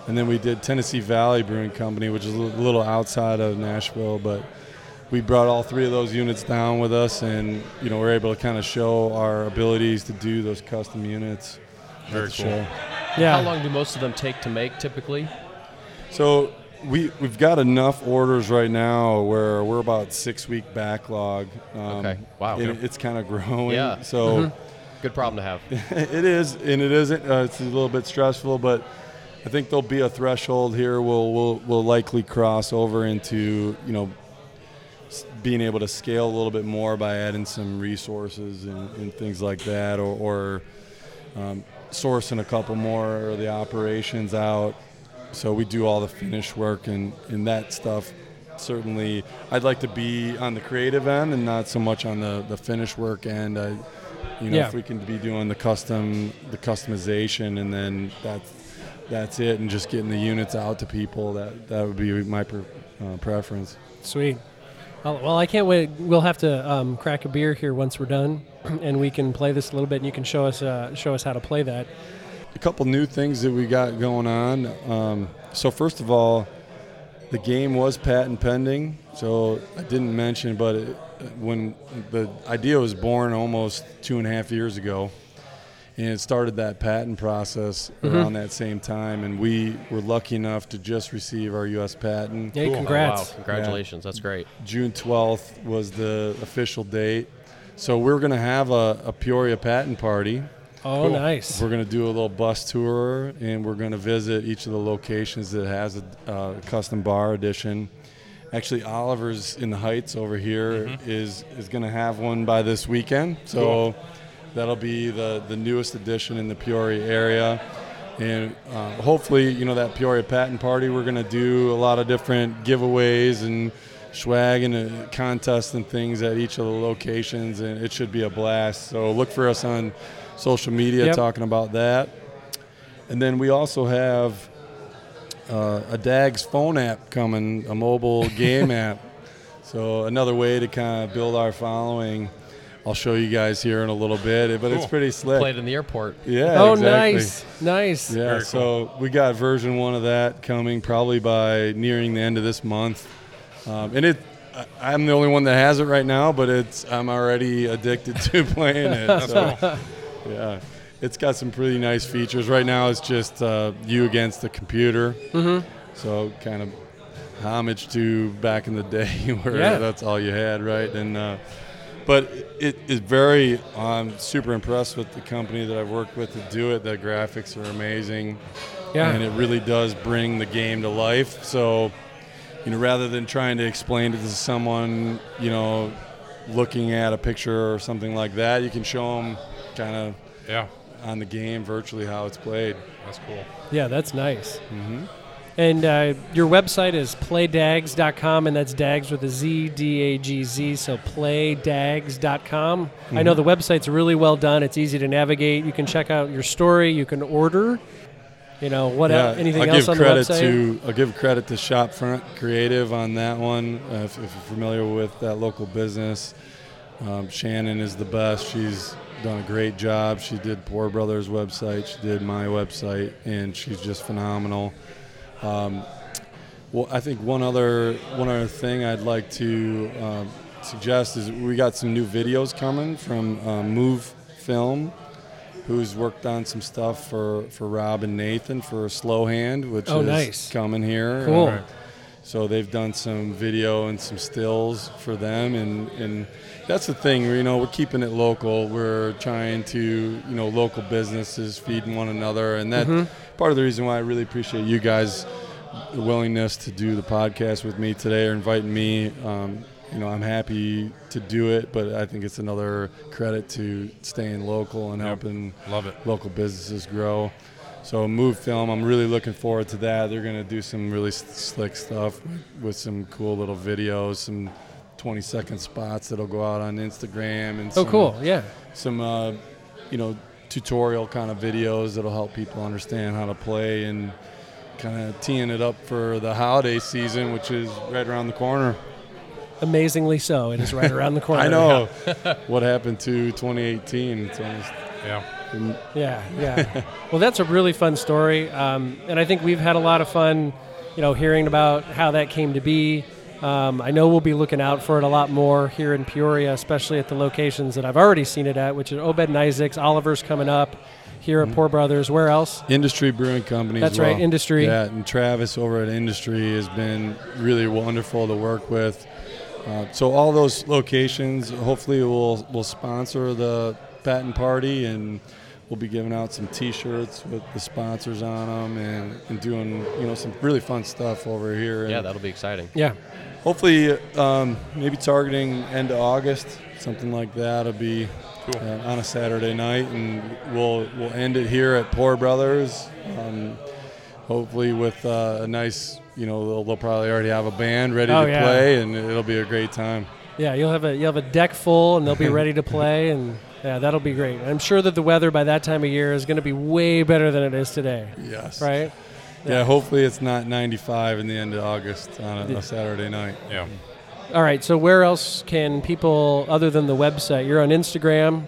[SPEAKER 3] and then we did Tennessee Valley Brewing Company, which is a little outside of Nashville, but. We brought all three of those units down with us, and you know we're able to kind of show our abilities to do those custom units.
[SPEAKER 5] Very cool.
[SPEAKER 3] show.
[SPEAKER 2] Yeah.
[SPEAKER 4] How long do most of them take to make typically?
[SPEAKER 3] So we we've got enough orders right now where we're about six week backlog. Um,
[SPEAKER 4] Okay. Wow.
[SPEAKER 3] and it's kind of growing.
[SPEAKER 4] Yeah.
[SPEAKER 3] So
[SPEAKER 4] Good problem to have.
[SPEAKER 3] it is, and it isn't. Uh, it's a little bit stressful, but I think there'll be a threshold here. We'll we'll we'll likely cross over into you know s- being able to scale a little bit more by adding some resources and, and things like that, or, or um, sourcing a couple more of the operations out. So we do all the finish work and, and that stuff. Certainly, I'd like to be on the creative end and not so much on the, the finish work end. I, you know,
[SPEAKER 2] Yeah.
[SPEAKER 3] if we can be doing the custom, the customization, and then that's that's it, and just getting the units out to people. That that would be my pre- uh, preference.
[SPEAKER 2] Sweet. Well, I can't wait. We'll have to um, crack a beer here once we're done, and we can play this a little bit, and you can show us uh, show us how to play that.
[SPEAKER 3] a couple new things that we got going on. Um, so first of all, the game was patent pending. So I didn't mention, but it, when the idea was born almost two and a half years ago, and it started that patent process around that same time, and we were lucky enough to just receive our U.S. patent.
[SPEAKER 2] Yeah,
[SPEAKER 5] Cool.
[SPEAKER 4] Oh,
[SPEAKER 2] congrats.
[SPEAKER 4] wow. Congratulations. That's great.
[SPEAKER 3] June 12th was the official date. So we're going to have a, a Peoria patent party.
[SPEAKER 2] Oh, nice.
[SPEAKER 3] We're going to do a little bus tour, and we're going to visit each of the locations that has a uh, custom bar edition. Actually, Oliver's in the Heights over here is is going to have one by this weekend. So that'll be the the newest addition in the Peoria area, and uh, hopefully, you know that Peoria Patent Party. We're going to do a lot of different giveaways and swag and uh, contests and things at each of the locations, and it should be a blast. So look for us on social media
[SPEAKER 2] Yep.
[SPEAKER 3] talking about that. And then we also have uh, a DAG's phone app coming, a mobile game app. So another way to kind of build our following. I'll show you guys here in a little bit, but it's pretty slick.
[SPEAKER 4] Played in the airport.
[SPEAKER 3] Yeah.
[SPEAKER 2] oh,
[SPEAKER 3] exactly.
[SPEAKER 2] nice, nice.
[SPEAKER 3] Yeah,
[SPEAKER 5] Very
[SPEAKER 3] so we got version one of that coming probably by nearing the end of this month, um, and it. I- I'm the only one that has it right now, but it's I'm already addicted to playing it. so, yeah, it's got some pretty nice features. Right now, it's just uh, you against the computer. Mm-hmm. So kind of homage to back in the day where
[SPEAKER 2] Yeah.
[SPEAKER 3] that's all you had, right? And uh, but it is very. I'm super impressed with the company that I've worked with to do it. The graphics are amazing,
[SPEAKER 2] Yeah.
[SPEAKER 3] and it really does bring the game to life. So, you know, rather than trying to explain it to someone, you know, looking at a picture or something like that, you can show them kind of
[SPEAKER 5] Yeah,
[SPEAKER 3] on the game virtually how it's played.
[SPEAKER 5] that's cool.
[SPEAKER 2] Yeah, that's nice.
[SPEAKER 3] Mm-hmm.
[SPEAKER 2] And uh, your website is playdags.com, and that's dags with a Z, D A G Z, so playdags.com. I
[SPEAKER 3] Mm-hmm.
[SPEAKER 2] know the website's really well done. It's easy to navigate. You can check out your story. You can order, you know, what el- anything
[SPEAKER 3] I'll
[SPEAKER 2] else
[SPEAKER 3] give
[SPEAKER 2] on the
[SPEAKER 3] credit
[SPEAKER 2] website?
[SPEAKER 3] to I'll give credit to Shopfront Creative on that one. Uh, if, if you're familiar with that local business, um, Shannon is the best. She's done a great job. She did Pour Brothers website. She did my website, and she's just phenomenal. Um, well, I think one other one other thing I'd like to um, suggest is we got some new videos coming from uh, Move Film, who's worked on some stuff for, for Rob and Nathan for Slow Hand, which
[SPEAKER 2] Oh,
[SPEAKER 3] is
[SPEAKER 2] nice.
[SPEAKER 3] coming here.
[SPEAKER 2] Cool.
[SPEAKER 3] Uh, so they've done some video and some stills for them, and, and that's the thing. You know, we're keeping it local. We're trying to, you know, local businesses feeding one another, and that
[SPEAKER 2] Mm-hmm.
[SPEAKER 3] part of the reason why I really appreciate you guys' willingness to do the podcast with me today or inviting me. Um, you know, I'm happy to do it, but I think it's another credit to staying local and
[SPEAKER 5] Yep.
[SPEAKER 3] helping
[SPEAKER 5] Love it.
[SPEAKER 3] local businesses grow. So Move Film, I'm really looking forward to that. They're going to do some really slick stuff with some cool little videos, some 20 second spots that'll go out on Instagram and
[SPEAKER 2] oh,
[SPEAKER 3] some,
[SPEAKER 2] cool. Yeah.
[SPEAKER 3] some uh, you know tutorial kind of videos that'll help people understand how to play and kind of teeing it up for the holiday season, which is right around the corner.
[SPEAKER 2] Amazingly so. It is right around the corner.
[SPEAKER 3] I know what happened to 2018. It's almost
[SPEAKER 5] Yeah.
[SPEAKER 2] Yeah, yeah. well, that's a really fun story, um, and I think we've had a lot of fun, you know, hearing about how that came to be. Um, I know we'll be looking out for it a lot more here in Peoria, especially at the locations that I've already seen it at, which is Obed and Isaac's. Oliver's coming up here at Pour Brothers. Where else?
[SPEAKER 3] Industry Brewing Company.
[SPEAKER 2] That's right. Industry.
[SPEAKER 3] Yeah, and Travis over at Industry has been really wonderful to work with. Uh, so all those locations, hopefully, will will sponsor the patent party, and we'll be giving out some T-shirts with the sponsors on them, and, and doing you know some really fun stuff over here. And
[SPEAKER 4] Yeah, that'll be exciting.
[SPEAKER 2] Yeah,
[SPEAKER 3] hopefully, um, maybe targeting end of August, something like that. will be
[SPEAKER 5] Cool.
[SPEAKER 3] uh, on a Saturday night, and we'll we'll end it here at Pour Brothers. Um, hopefully, with uh, a nice, you know, they'll, they'll probably already have a band ready
[SPEAKER 2] Oh,
[SPEAKER 3] to
[SPEAKER 2] yeah.
[SPEAKER 3] play, and it'll be a great time.
[SPEAKER 2] yeah. You'll have a you'll have a deck full, and they'll be ready to play, and yeah, that'll be great. I'm sure that the weather by that time of year is going to be way better than it is today,
[SPEAKER 3] Yes.
[SPEAKER 2] right?
[SPEAKER 3] Yeah. Hopefully, it's not 95 in the end of August on a, a Saturday night.
[SPEAKER 5] Yeah.
[SPEAKER 2] All right. So where else can people, other than the website, you're on Instagram?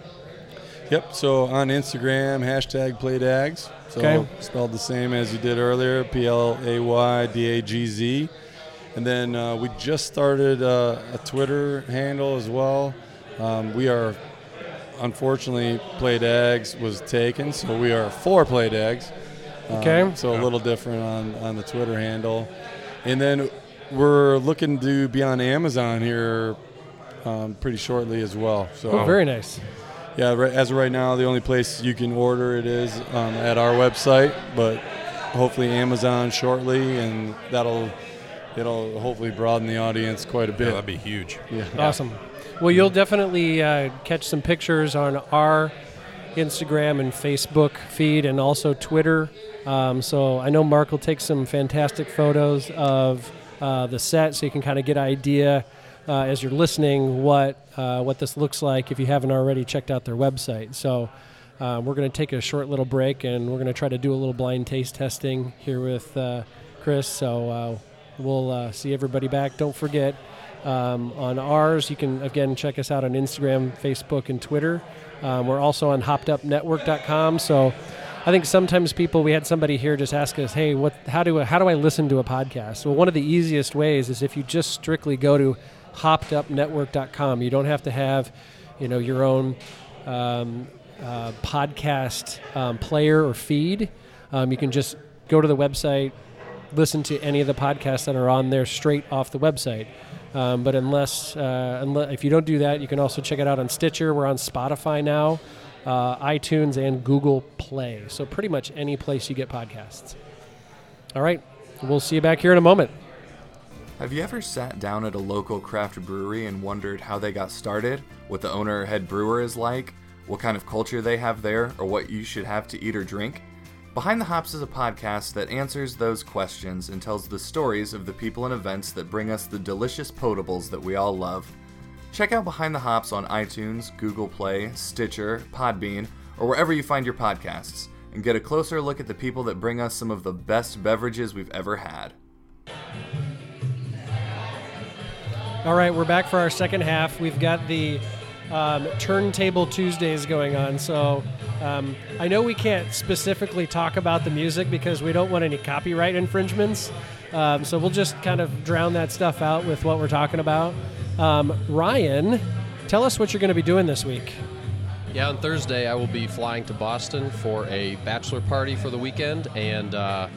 [SPEAKER 3] Yep. So on Instagram, hashtag PlayDags. So
[SPEAKER 2] Okay.
[SPEAKER 3] spelled the same as you did earlier, P L A Y D A G Z. And then uh, we just started uh, a Twitter handle as well. Um, we are, unfortunately, played eggs was taken, so we are for PlayDags. Um,
[SPEAKER 2] Okay.
[SPEAKER 3] So a little different on, on the Twitter handle. And then we're looking to be on Amazon here um, pretty shortly as well. So
[SPEAKER 2] Oh, very nice.
[SPEAKER 3] yeah, right, as of right now, the only place you can order it is um, at our website, but hopefully Amazon shortly, and that'll it'll hopefully broaden the audience quite a
[SPEAKER 5] Yeah,
[SPEAKER 3] bit.
[SPEAKER 5] that'd be huge.
[SPEAKER 3] Yeah.
[SPEAKER 2] Awesome. Well, you'll definitely uh, catch some pictures on our Instagram and Facebook feed and also Twitter. Um, so I know Mark will take some fantastic photos of uh, the set so you can kind of get an idea uh, as you're listening what, uh, what this looks like if you haven't already checked out their website. So uh, we're going to take a short little break and we're going to try to do a little blind taste testing here with uh, Chris. So we'll see everybody back. Don't forget, um, on ours. You can again check us out on Instagram, Facebook, and Twitter. Um, we're also on hoppedupnetwork.com. So I think sometimes people we had somebody here just ask us, "Hey, what? How do how do I listen to a podcast?" Well, one of the easiest ways is if you just strictly go to hoppedupnetwork.com. You don't have to have, you know, your own um, uh, podcast um, player or feed. Um, you can just go to the website, listen to any of the podcasts that are on there straight off the website. Um, but unless, uh, unless if you don't do that, you can also check it out on Stitcher. We're on Spotify now, uh, iTunes, and Google Play. So pretty much any place you get podcasts. All right, we'll see you back here in a moment.
[SPEAKER 7] Have you ever sat down at a local craft brewery and wondered how they got started, what the owner or head brewer is like, what kind of culture they have there, or what you should have to eat or drink? Behind the Hops is a podcast that answers those questions and tells the stories of the people and events that bring us the delicious potables that we all love. Check out Behind the Hops on iTunes, Google Play, Stitcher, Podbean, or wherever you find your podcasts, and get a closer look at the people that bring us some of the best beverages we've ever had.
[SPEAKER 2] All right, we're back for our second half. We've got the um, Turntable Tuesdays going on. So um, I know we can't specifically talk about the music because we don't want any copyright infringements. Um, so we'll just kind of drown that stuff out with what we're talking about. Um, Ryan, tell us what you're going to be doing this week.
[SPEAKER 4] Yeah, on Thursday I will be flying to Boston for a bachelor party for the weekend, and uh,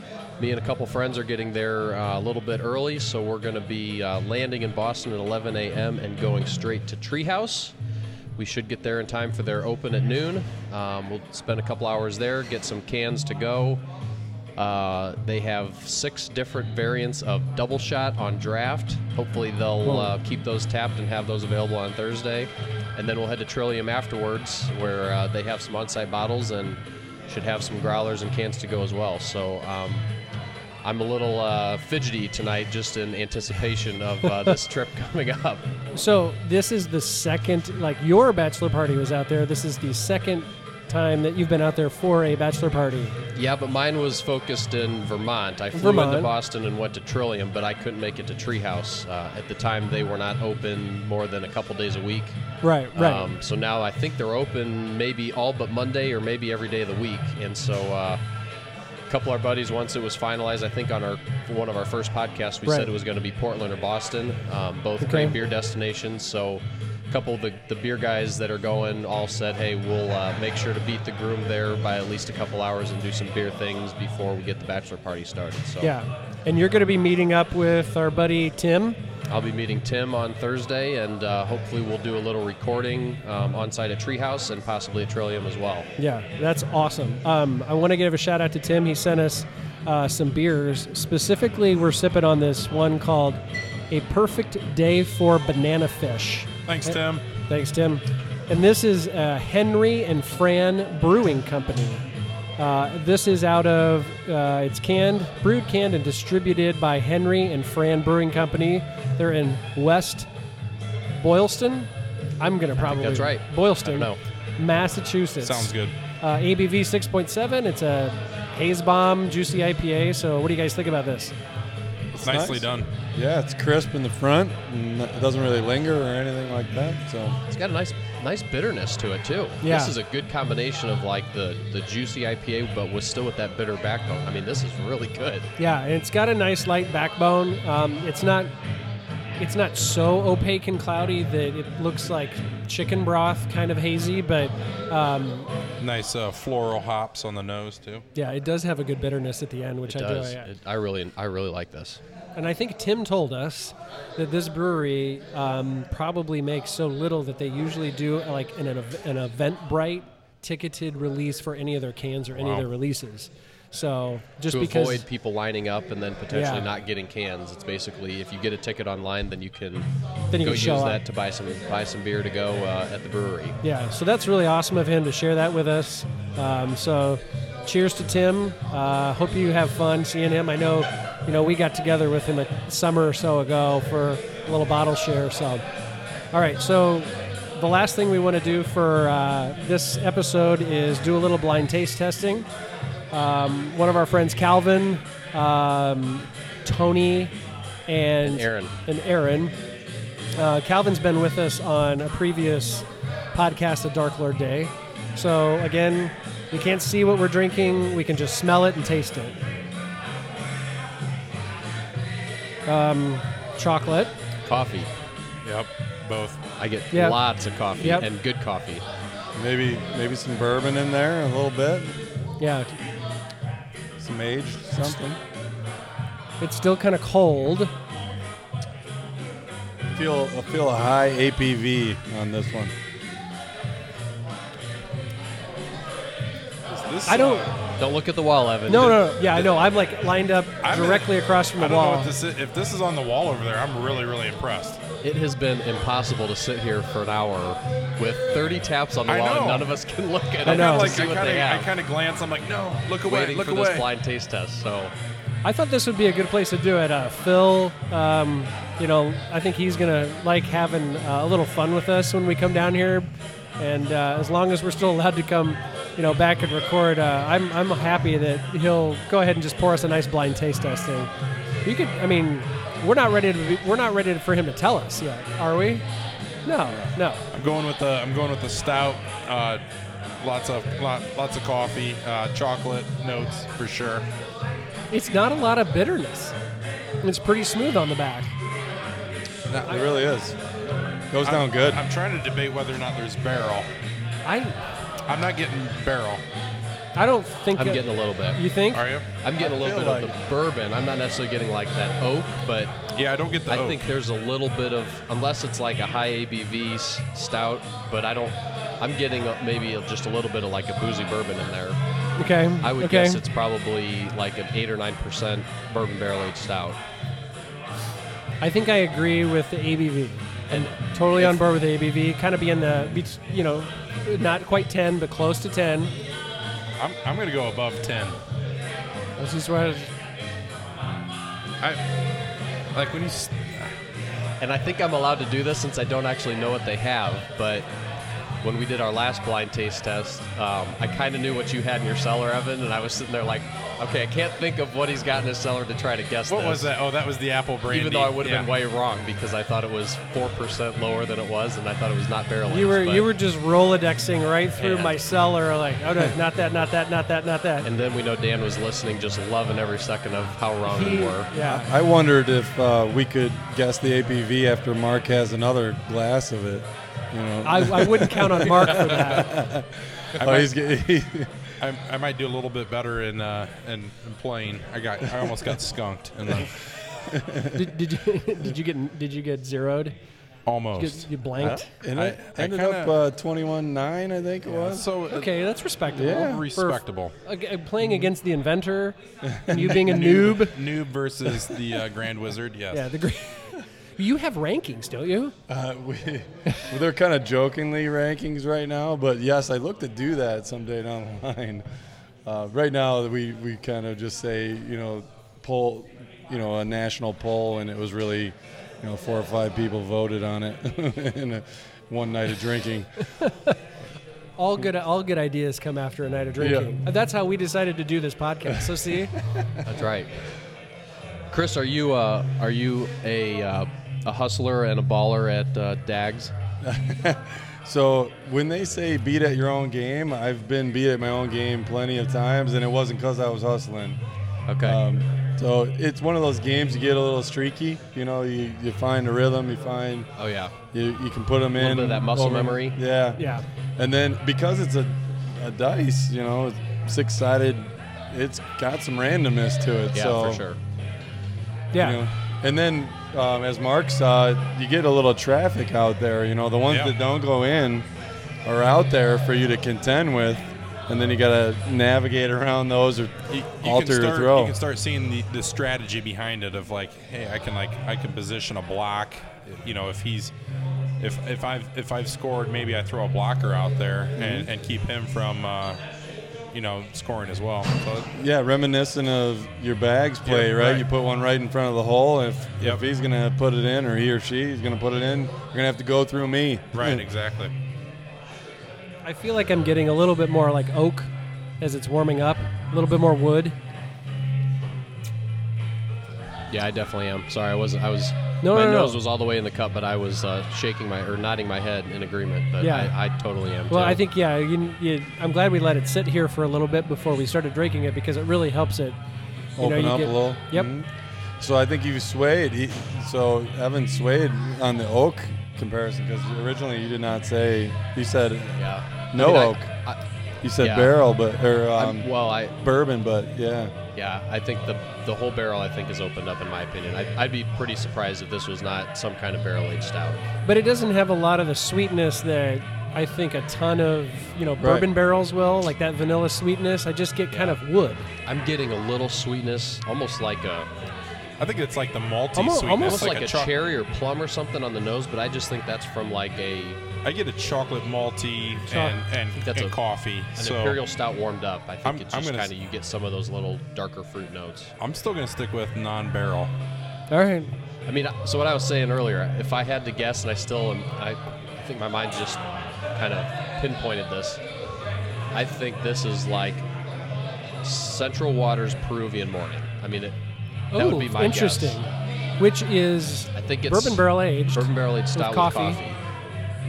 [SPEAKER 4] me and a couple friends are getting there uh, a little bit early, so we're going to be uh, landing in Boston at 11 a.m. and going straight to Treehouse. We should get there in time for their open at noon. Um, we'll spend a couple hours there, get some cans to go. Uh, they have six different variants of double shot on draft. Hopefully, they'll uh, keep those tapped and have those available on Thursday. And then we'll head to Trillium afterwards, where uh, they have some on site bottles and should have some growlers and cans to go as well. So, um, I'm a little uh, fidgety tonight just in anticipation of uh, this trip coming up.
[SPEAKER 2] So this is the second, like your bachelor party was out there. This is the second time that you've been out there for a bachelor party.
[SPEAKER 4] Yeah, but mine was focused in Vermont. I flew
[SPEAKER 2] Vermont.
[SPEAKER 4] into Boston and went to Trillium, but I couldn't make it to Treehouse. Uh, at the time, they were not open more than a couple days a week.
[SPEAKER 2] Right, right.
[SPEAKER 4] Um, so now I think they're open maybe all but Monday or maybe every day of the week. And so uh, couple of our buddies, once it was finalized, I think on our one of our first podcasts, we
[SPEAKER 2] Right.
[SPEAKER 4] said it was going to be Portland or Boston, um, both
[SPEAKER 2] Okay.
[SPEAKER 4] great beer destinations. So couple of the, the beer guys that are going all said, hey, we'll uh, make sure to beat the groom there by at least a couple hours and do some beer things before we get the bachelor party started. So
[SPEAKER 2] yeah. And you're going to be meeting up with our buddy Tim.
[SPEAKER 4] I'll be meeting Tim on Thursday, and uh, hopefully we'll do a little recording um, on site at Treehouse and possibly at Trillium as well.
[SPEAKER 2] Yeah, that's awesome. Um, I want to give a shout out to Tim. He sent us uh, some beers. Specifically, we're sipping on this one called A Perfect Day for Banana Fish.
[SPEAKER 5] Thanks, Tim.
[SPEAKER 2] Thanks, Tim. And this is uh, Henry and Fran Brewing Company. Uh, this is out of, uh, it's canned, brewed, canned, and distributed by Henry and Fran Brewing Company. They're in West Boylston. I'm going to probably.
[SPEAKER 4] that's right.
[SPEAKER 2] Boylston,
[SPEAKER 4] I don't
[SPEAKER 2] Massachusetts.
[SPEAKER 5] Sounds good.
[SPEAKER 2] Uh, ABV 6.7. It's a haze bomb, juicy IPA. So, what do you guys think about this?
[SPEAKER 5] It's nicely
[SPEAKER 3] nice.
[SPEAKER 5] done.
[SPEAKER 3] Yeah, it's crisp in the front, and it doesn't really linger or anything like that. So
[SPEAKER 4] It's got a nice, nice bitterness to it too.
[SPEAKER 2] Yeah.
[SPEAKER 4] This is a good combination of like the the juicy IPA, but with still with that bitter backbone. I mean, this is really good.
[SPEAKER 2] Yeah, and it's got a nice light backbone. Um, it's not it's not so opaque and cloudy that it looks like chicken broth, kind of hazy, but um,
[SPEAKER 5] Nice uh, floral hops on the nose too.
[SPEAKER 2] yeah, it does have a good bitterness at the end, which
[SPEAKER 4] It
[SPEAKER 2] I
[SPEAKER 4] does.
[SPEAKER 2] do.
[SPEAKER 4] It, I really, I really like this.
[SPEAKER 2] And I think Tim told us that this brewery um, probably makes so little that they usually do like an, ev- an Eventbrite ticketed release for any of their cans or any of their releases. So just
[SPEAKER 4] to
[SPEAKER 2] because
[SPEAKER 4] avoid people lining up and then potentially
[SPEAKER 2] Yeah.
[SPEAKER 4] not getting cans, it's basically if you get a ticket online, then you can
[SPEAKER 2] Then you
[SPEAKER 4] go
[SPEAKER 2] can show
[SPEAKER 4] use
[SPEAKER 2] up.
[SPEAKER 4] that to buy some buy some beer to go uh, at the brewery.
[SPEAKER 2] Yeah, so that's really awesome of him to share that with us. Um, so, cheers to Tim. Uh, hope you have fun seeing him. I know, you know, we got together with him a summer or so ago for a little bottle share. So, all right. So, the last thing we want to do for uh, this episode is do a little blind taste testing. Um, one of our friends, Calvin, um, Tony, and
[SPEAKER 4] And Aaron.
[SPEAKER 2] and Aaron Uh, Calvin's been with us on a previous podcast, A Dark Lord Day. So again, we can't see what we're drinking. We can just smell it and taste it. Um, chocolate.
[SPEAKER 4] Coffee.
[SPEAKER 5] Yep, both.
[SPEAKER 4] I get
[SPEAKER 2] Yeah.
[SPEAKER 4] lots of coffee
[SPEAKER 2] Yep.
[SPEAKER 4] and good coffee.
[SPEAKER 3] Maybe maybe some bourbon in there a little bit,
[SPEAKER 2] Yeah,
[SPEAKER 3] some aged something.
[SPEAKER 2] it's still kind of cold.
[SPEAKER 3] I feel I feel a high ABV on this one.
[SPEAKER 5] Is this,
[SPEAKER 2] I don't.
[SPEAKER 5] Uh,
[SPEAKER 4] Don't look at the wall, Evan.
[SPEAKER 2] No, no, no. Yeah, I know. I'm like lined up
[SPEAKER 5] I'm-
[SPEAKER 2] directly across from
[SPEAKER 5] I
[SPEAKER 2] the
[SPEAKER 5] don't know
[SPEAKER 2] wall.
[SPEAKER 5] what this is. If this is on the wall over there, I'm really, really impressed.
[SPEAKER 4] It has been impossible to sit here for an hour with 30 taps on the
[SPEAKER 5] I
[SPEAKER 4] wall, and
[SPEAKER 5] know.
[SPEAKER 4] none of us can look at
[SPEAKER 2] I
[SPEAKER 4] it
[SPEAKER 2] know.
[SPEAKER 4] to
[SPEAKER 5] Like
[SPEAKER 4] see
[SPEAKER 5] I
[SPEAKER 4] what
[SPEAKER 5] kind
[SPEAKER 4] they
[SPEAKER 5] of, I
[SPEAKER 4] have.
[SPEAKER 5] kind of glance. I'm like, no, look away,
[SPEAKER 4] Waiting
[SPEAKER 5] look
[SPEAKER 4] for
[SPEAKER 5] away.
[SPEAKER 4] this blind taste test. So
[SPEAKER 2] I thought this would be a good place to do it. Uh, Phil, um, you know, I think he's gonna like having uh, a little fun with us when we come down here, and uh, as long as we're still allowed to come, you know, back and record, uh, I'm I'm happy that he'll go ahead and just pour us a nice blind taste testing. You could, I mean, we're not ready to be, we're not ready for him to tell us yet, are we? No, no.
[SPEAKER 5] I'm going with the I'm going with the stout. Uh, lots of lot, lots of coffee, uh, chocolate notes for sure.
[SPEAKER 2] It's not a lot of bitterness. It's pretty smooth on the back.
[SPEAKER 3] It really is. Goes down
[SPEAKER 5] I'm,
[SPEAKER 3] good.
[SPEAKER 5] I'm trying to debate whether or not there's barrel.
[SPEAKER 2] I
[SPEAKER 5] I'm not getting barrel.
[SPEAKER 2] I don't think
[SPEAKER 4] I'm
[SPEAKER 2] it-
[SPEAKER 4] getting a little bit.
[SPEAKER 2] You think?
[SPEAKER 5] Are you?
[SPEAKER 4] I'm getting a little
[SPEAKER 3] feel
[SPEAKER 4] bit of the bourbon. I'm not necessarily getting like that oak, but
[SPEAKER 5] Yeah, I don't get the
[SPEAKER 4] I
[SPEAKER 5] oak.
[SPEAKER 4] think there's a little bit of, unless it's like a high ABV s- stout, but I don't. I'm getting a, maybe a, just a little bit of like a boozy bourbon in there.
[SPEAKER 2] Okay.
[SPEAKER 4] I would
[SPEAKER 2] okay.
[SPEAKER 4] guess it's probably like an eight or nine percent bourbon barrel aged stout.
[SPEAKER 2] I think I agree with the ABV.
[SPEAKER 4] And
[SPEAKER 2] Totally on board with the ABV. Kind of be in the, bet- you know, not quite 10, but close to 10.
[SPEAKER 5] I'm, I'm gonna go above ten.
[SPEAKER 2] This is what
[SPEAKER 5] I like when you. s-
[SPEAKER 4] and I think I'm allowed to do this since I don't actually know what they have. But when we did our last blind taste test, um, I kind of knew what you had in your cellar, Evan, and I was sitting there like, okay, I can't think of what he's got in his cellar to try to guess.
[SPEAKER 5] What
[SPEAKER 4] this.
[SPEAKER 5] was that? Oh, that was the apple brandy.
[SPEAKER 4] Even though I would have been way wrong because I thought it was four percent lower than it was, and I thought it was not barrel
[SPEAKER 2] you were
[SPEAKER 4] but-
[SPEAKER 2] you were just rolodexing right through
[SPEAKER 4] Yeah.
[SPEAKER 2] my cellar, like, oh no, not that, not that, not that, not that.
[SPEAKER 4] And then we know Dan was listening, just loving every second of how wrong
[SPEAKER 2] He-
[SPEAKER 4] we were.
[SPEAKER 2] yeah,
[SPEAKER 3] I wondered if uh, we could guess the ABV after Mark has another glass of it. You know,
[SPEAKER 2] I, I wouldn't count on Mark for that.
[SPEAKER 5] I
[SPEAKER 3] oh,
[SPEAKER 5] might,
[SPEAKER 3] he's
[SPEAKER 5] I, I might do a little bit better in uh, in, in playing. I got I almost got skunked in the
[SPEAKER 2] Did, did you did you get did you get zeroed? Did you,
[SPEAKER 5] almost.
[SPEAKER 2] get, you blanked?
[SPEAKER 3] and
[SPEAKER 5] I-
[SPEAKER 3] it
[SPEAKER 5] I
[SPEAKER 3] ended
[SPEAKER 5] kinda-
[SPEAKER 3] up uh, 21-9, I think it was.
[SPEAKER 5] so uh,
[SPEAKER 2] Okay, that's respectable.
[SPEAKER 3] Yeah.
[SPEAKER 2] For-
[SPEAKER 5] respectable.
[SPEAKER 2] uh, playing against the inventor and you being a noob.
[SPEAKER 5] Noob versus the uh, Grand Wizard. Yes.
[SPEAKER 2] Yeah, the great. You have rankings, don't you?
[SPEAKER 3] Uh, we, well, they're kind of jokingly rankings right now, but yes, I look to do that someday down the line. Uh, right now, we, we kind of just say, you know, poll, you know, a national poll, and it was really, you know, four or five people voted on it in a, one night of drinking.
[SPEAKER 2] All good, all good ideas come after a night of drinking. Uh, That's how we decided to do this podcast. So see,
[SPEAKER 4] That's right. Chris, are you uh, are you a uh, a hustler and a baller at uh, Dags?
[SPEAKER 3] So when they say beat at your own game, I've been beat at my own game plenty of times, and it wasn't because I was hustling.
[SPEAKER 4] Okay.
[SPEAKER 3] Um, so it's one of those games you get a little streaky. You know, you, you find a rhythm, you find
[SPEAKER 4] oh yeah.
[SPEAKER 3] you, you can put them
[SPEAKER 4] Little
[SPEAKER 3] in.
[SPEAKER 4] bit of that muscle
[SPEAKER 3] over-
[SPEAKER 4] memory.
[SPEAKER 3] Yeah.
[SPEAKER 2] yeah,
[SPEAKER 3] And then because it's a, a dice, you know, six sided, it's got some randomness to it.
[SPEAKER 4] Yeah,
[SPEAKER 3] so,
[SPEAKER 4] for sure.
[SPEAKER 2] yeah.
[SPEAKER 3] You know, and then um, as Mark saw, you get a little traffic out there. You know, the ones
[SPEAKER 5] Yeah.
[SPEAKER 3] that don't go in are out there for you to contend with. And then you got to navigate around those or
[SPEAKER 5] You, you
[SPEAKER 3] alter
[SPEAKER 5] can
[SPEAKER 3] your
[SPEAKER 5] start,
[SPEAKER 3] throw.
[SPEAKER 5] You can start seeing the, the strategy behind it of like, hey, I can like I can position a block. You know, if he's if if I've if I've scored, maybe I throw a blocker out there
[SPEAKER 3] Mm-hmm.
[SPEAKER 5] and, and keep him from uh, you know scoring as well. So
[SPEAKER 3] Yeah, reminiscent of your bags play,
[SPEAKER 5] Yeah,
[SPEAKER 3] right?
[SPEAKER 5] right.
[SPEAKER 3] You put one right in front of the hole. If,
[SPEAKER 5] Yep.
[SPEAKER 3] if he's going to put it in, or he or she is going to put it in, you're going to have to go through me.
[SPEAKER 5] right, exactly.
[SPEAKER 2] I feel like I'm getting a little bit more like oak as it's warming up, a little bit more wood.
[SPEAKER 4] Yeah, I definitely am. Sorry, I wasn't. I was
[SPEAKER 2] No,
[SPEAKER 4] my
[SPEAKER 2] no, no.
[SPEAKER 4] nose was all the way in the cup, but I was uh, shaking my or nodding my head in agreement. But
[SPEAKER 2] Yeah.
[SPEAKER 4] I, I totally am.
[SPEAKER 2] Well,
[SPEAKER 4] too.
[SPEAKER 2] I think yeah. You, you, I'm glad we let it sit here for a little bit before we started drinking it because it really helps it. You know,
[SPEAKER 3] Open
[SPEAKER 2] you
[SPEAKER 3] up
[SPEAKER 2] get-
[SPEAKER 3] a little.
[SPEAKER 2] Yep.
[SPEAKER 3] Mhm. So I think you swayed. He, so Evan swayed on the oak comparison because originally you did not say. You said
[SPEAKER 4] yeah.
[SPEAKER 3] no
[SPEAKER 4] I mean, I-
[SPEAKER 3] oak.
[SPEAKER 4] I,
[SPEAKER 3] you said
[SPEAKER 4] yeah.
[SPEAKER 3] barrel, but or
[SPEAKER 4] I'm-
[SPEAKER 3] um,
[SPEAKER 4] well, I
[SPEAKER 3] bourbon, but yeah.
[SPEAKER 4] Yeah, I think the the whole barrel I think is opened up in my opinion. I, I'd be pretty surprised if this was not some kind of barrel aged stout.
[SPEAKER 2] But it doesn't have a lot of the sweetness that I think a ton of you know bourbon
[SPEAKER 3] Right.
[SPEAKER 2] barrels will, like that vanilla sweetness. I just get kind of wood.
[SPEAKER 4] I'm getting a little sweetness, almost like a
[SPEAKER 5] I think it's like the malty
[SPEAKER 2] Almost-
[SPEAKER 5] sweetness,
[SPEAKER 2] almost
[SPEAKER 4] almost like, a,
[SPEAKER 5] choc-
[SPEAKER 4] cherry or plum or something on the nose. But I just think that's from like a
[SPEAKER 5] I get a chocolate malty
[SPEAKER 2] Choc-
[SPEAKER 5] and and,
[SPEAKER 4] think that's
[SPEAKER 5] and
[SPEAKER 4] a-
[SPEAKER 5] coffee.
[SPEAKER 4] an
[SPEAKER 5] so
[SPEAKER 4] imperial stout warmed up. I think
[SPEAKER 5] I'm-
[SPEAKER 4] it's
[SPEAKER 5] I'm
[SPEAKER 4] just
[SPEAKER 5] gonna
[SPEAKER 4] kind of you get some of those little darker fruit notes.
[SPEAKER 5] I'm still gonna stick with non-barrel.
[SPEAKER 2] All right.
[SPEAKER 4] I mean, so what I was saying earlier, if I had to guess, and I still am, I, I think my mind just kind of pinpointed this. I think this is like Central Waters Peruvian morning. I mean, it, that would be my
[SPEAKER 2] interesting.
[SPEAKER 4] guess.
[SPEAKER 2] Which is
[SPEAKER 4] I think it's
[SPEAKER 2] bourbon barrel aged.
[SPEAKER 4] bourbon barrel aged stout with
[SPEAKER 2] coffee.
[SPEAKER 4] coffee.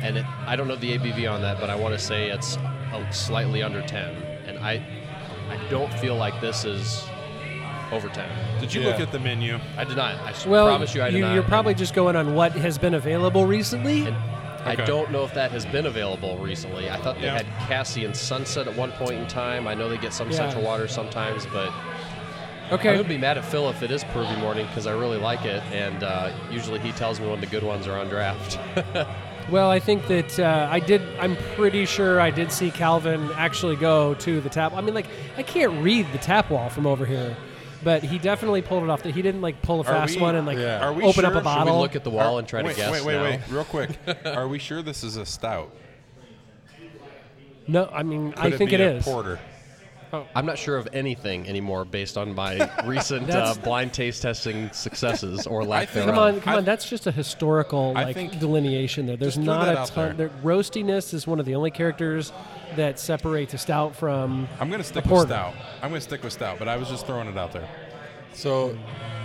[SPEAKER 4] And it, I don't know the ABV on that, but I want to say it's a, slightly under 10. And I, I don't feel like this is over 10.
[SPEAKER 5] Did you
[SPEAKER 3] Yeah.
[SPEAKER 5] look at the menu?
[SPEAKER 4] I did not. I s-
[SPEAKER 2] Well,
[SPEAKER 4] promise you, I did not.
[SPEAKER 2] you're probably just going on what has been available recently.
[SPEAKER 4] And I
[SPEAKER 5] Okay.
[SPEAKER 4] don't know if that has been available recently. I thought they
[SPEAKER 5] Yeah.
[SPEAKER 4] had Cassie and Sunset at one point in time. I know they get some
[SPEAKER 2] Yeah.
[SPEAKER 4] Central Water sometimes, but
[SPEAKER 2] Okay.
[SPEAKER 4] I would be mad at Phil if it is Peruvian Morning because I really like it, and uh, usually he tells me when the good ones are on draft.
[SPEAKER 2] Well, I think that uh, I did. I'm pretty sure I did see Calvin actually go to the tap. I mean, like I can't read the tap wall from over here, but he definitely pulled it off. That he didn't like pull a
[SPEAKER 5] Are
[SPEAKER 2] fast
[SPEAKER 5] we-
[SPEAKER 2] one and like
[SPEAKER 3] Yeah.
[SPEAKER 5] Are we
[SPEAKER 2] open
[SPEAKER 5] sure?
[SPEAKER 2] up a
[SPEAKER 5] Should we
[SPEAKER 2] bottle.
[SPEAKER 4] we look at the wall
[SPEAKER 5] Are-
[SPEAKER 4] and try
[SPEAKER 5] wait,
[SPEAKER 4] to guess
[SPEAKER 5] Wait, wait,
[SPEAKER 4] now?
[SPEAKER 5] wait, real quick. Are we sure this is a stout?
[SPEAKER 2] no, I mean
[SPEAKER 5] Could
[SPEAKER 2] I think
[SPEAKER 5] be
[SPEAKER 2] it
[SPEAKER 5] a
[SPEAKER 2] is.
[SPEAKER 5] porter.
[SPEAKER 4] I'm not sure of anything anymore based on my recent uh, blind taste testing successes or lack
[SPEAKER 5] think-
[SPEAKER 2] Come
[SPEAKER 4] thereof.
[SPEAKER 2] on, come
[SPEAKER 5] I-
[SPEAKER 2] on. That's just a historical
[SPEAKER 5] I
[SPEAKER 2] like delineation there. There's not a
[SPEAKER 5] out
[SPEAKER 2] ton.
[SPEAKER 5] there.
[SPEAKER 2] The roastiness is one of the only characters that separates a stout from.
[SPEAKER 5] I'm gonna stick with stout. I'm gonna stick with stout, but I was just throwing it out there.
[SPEAKER 3] So,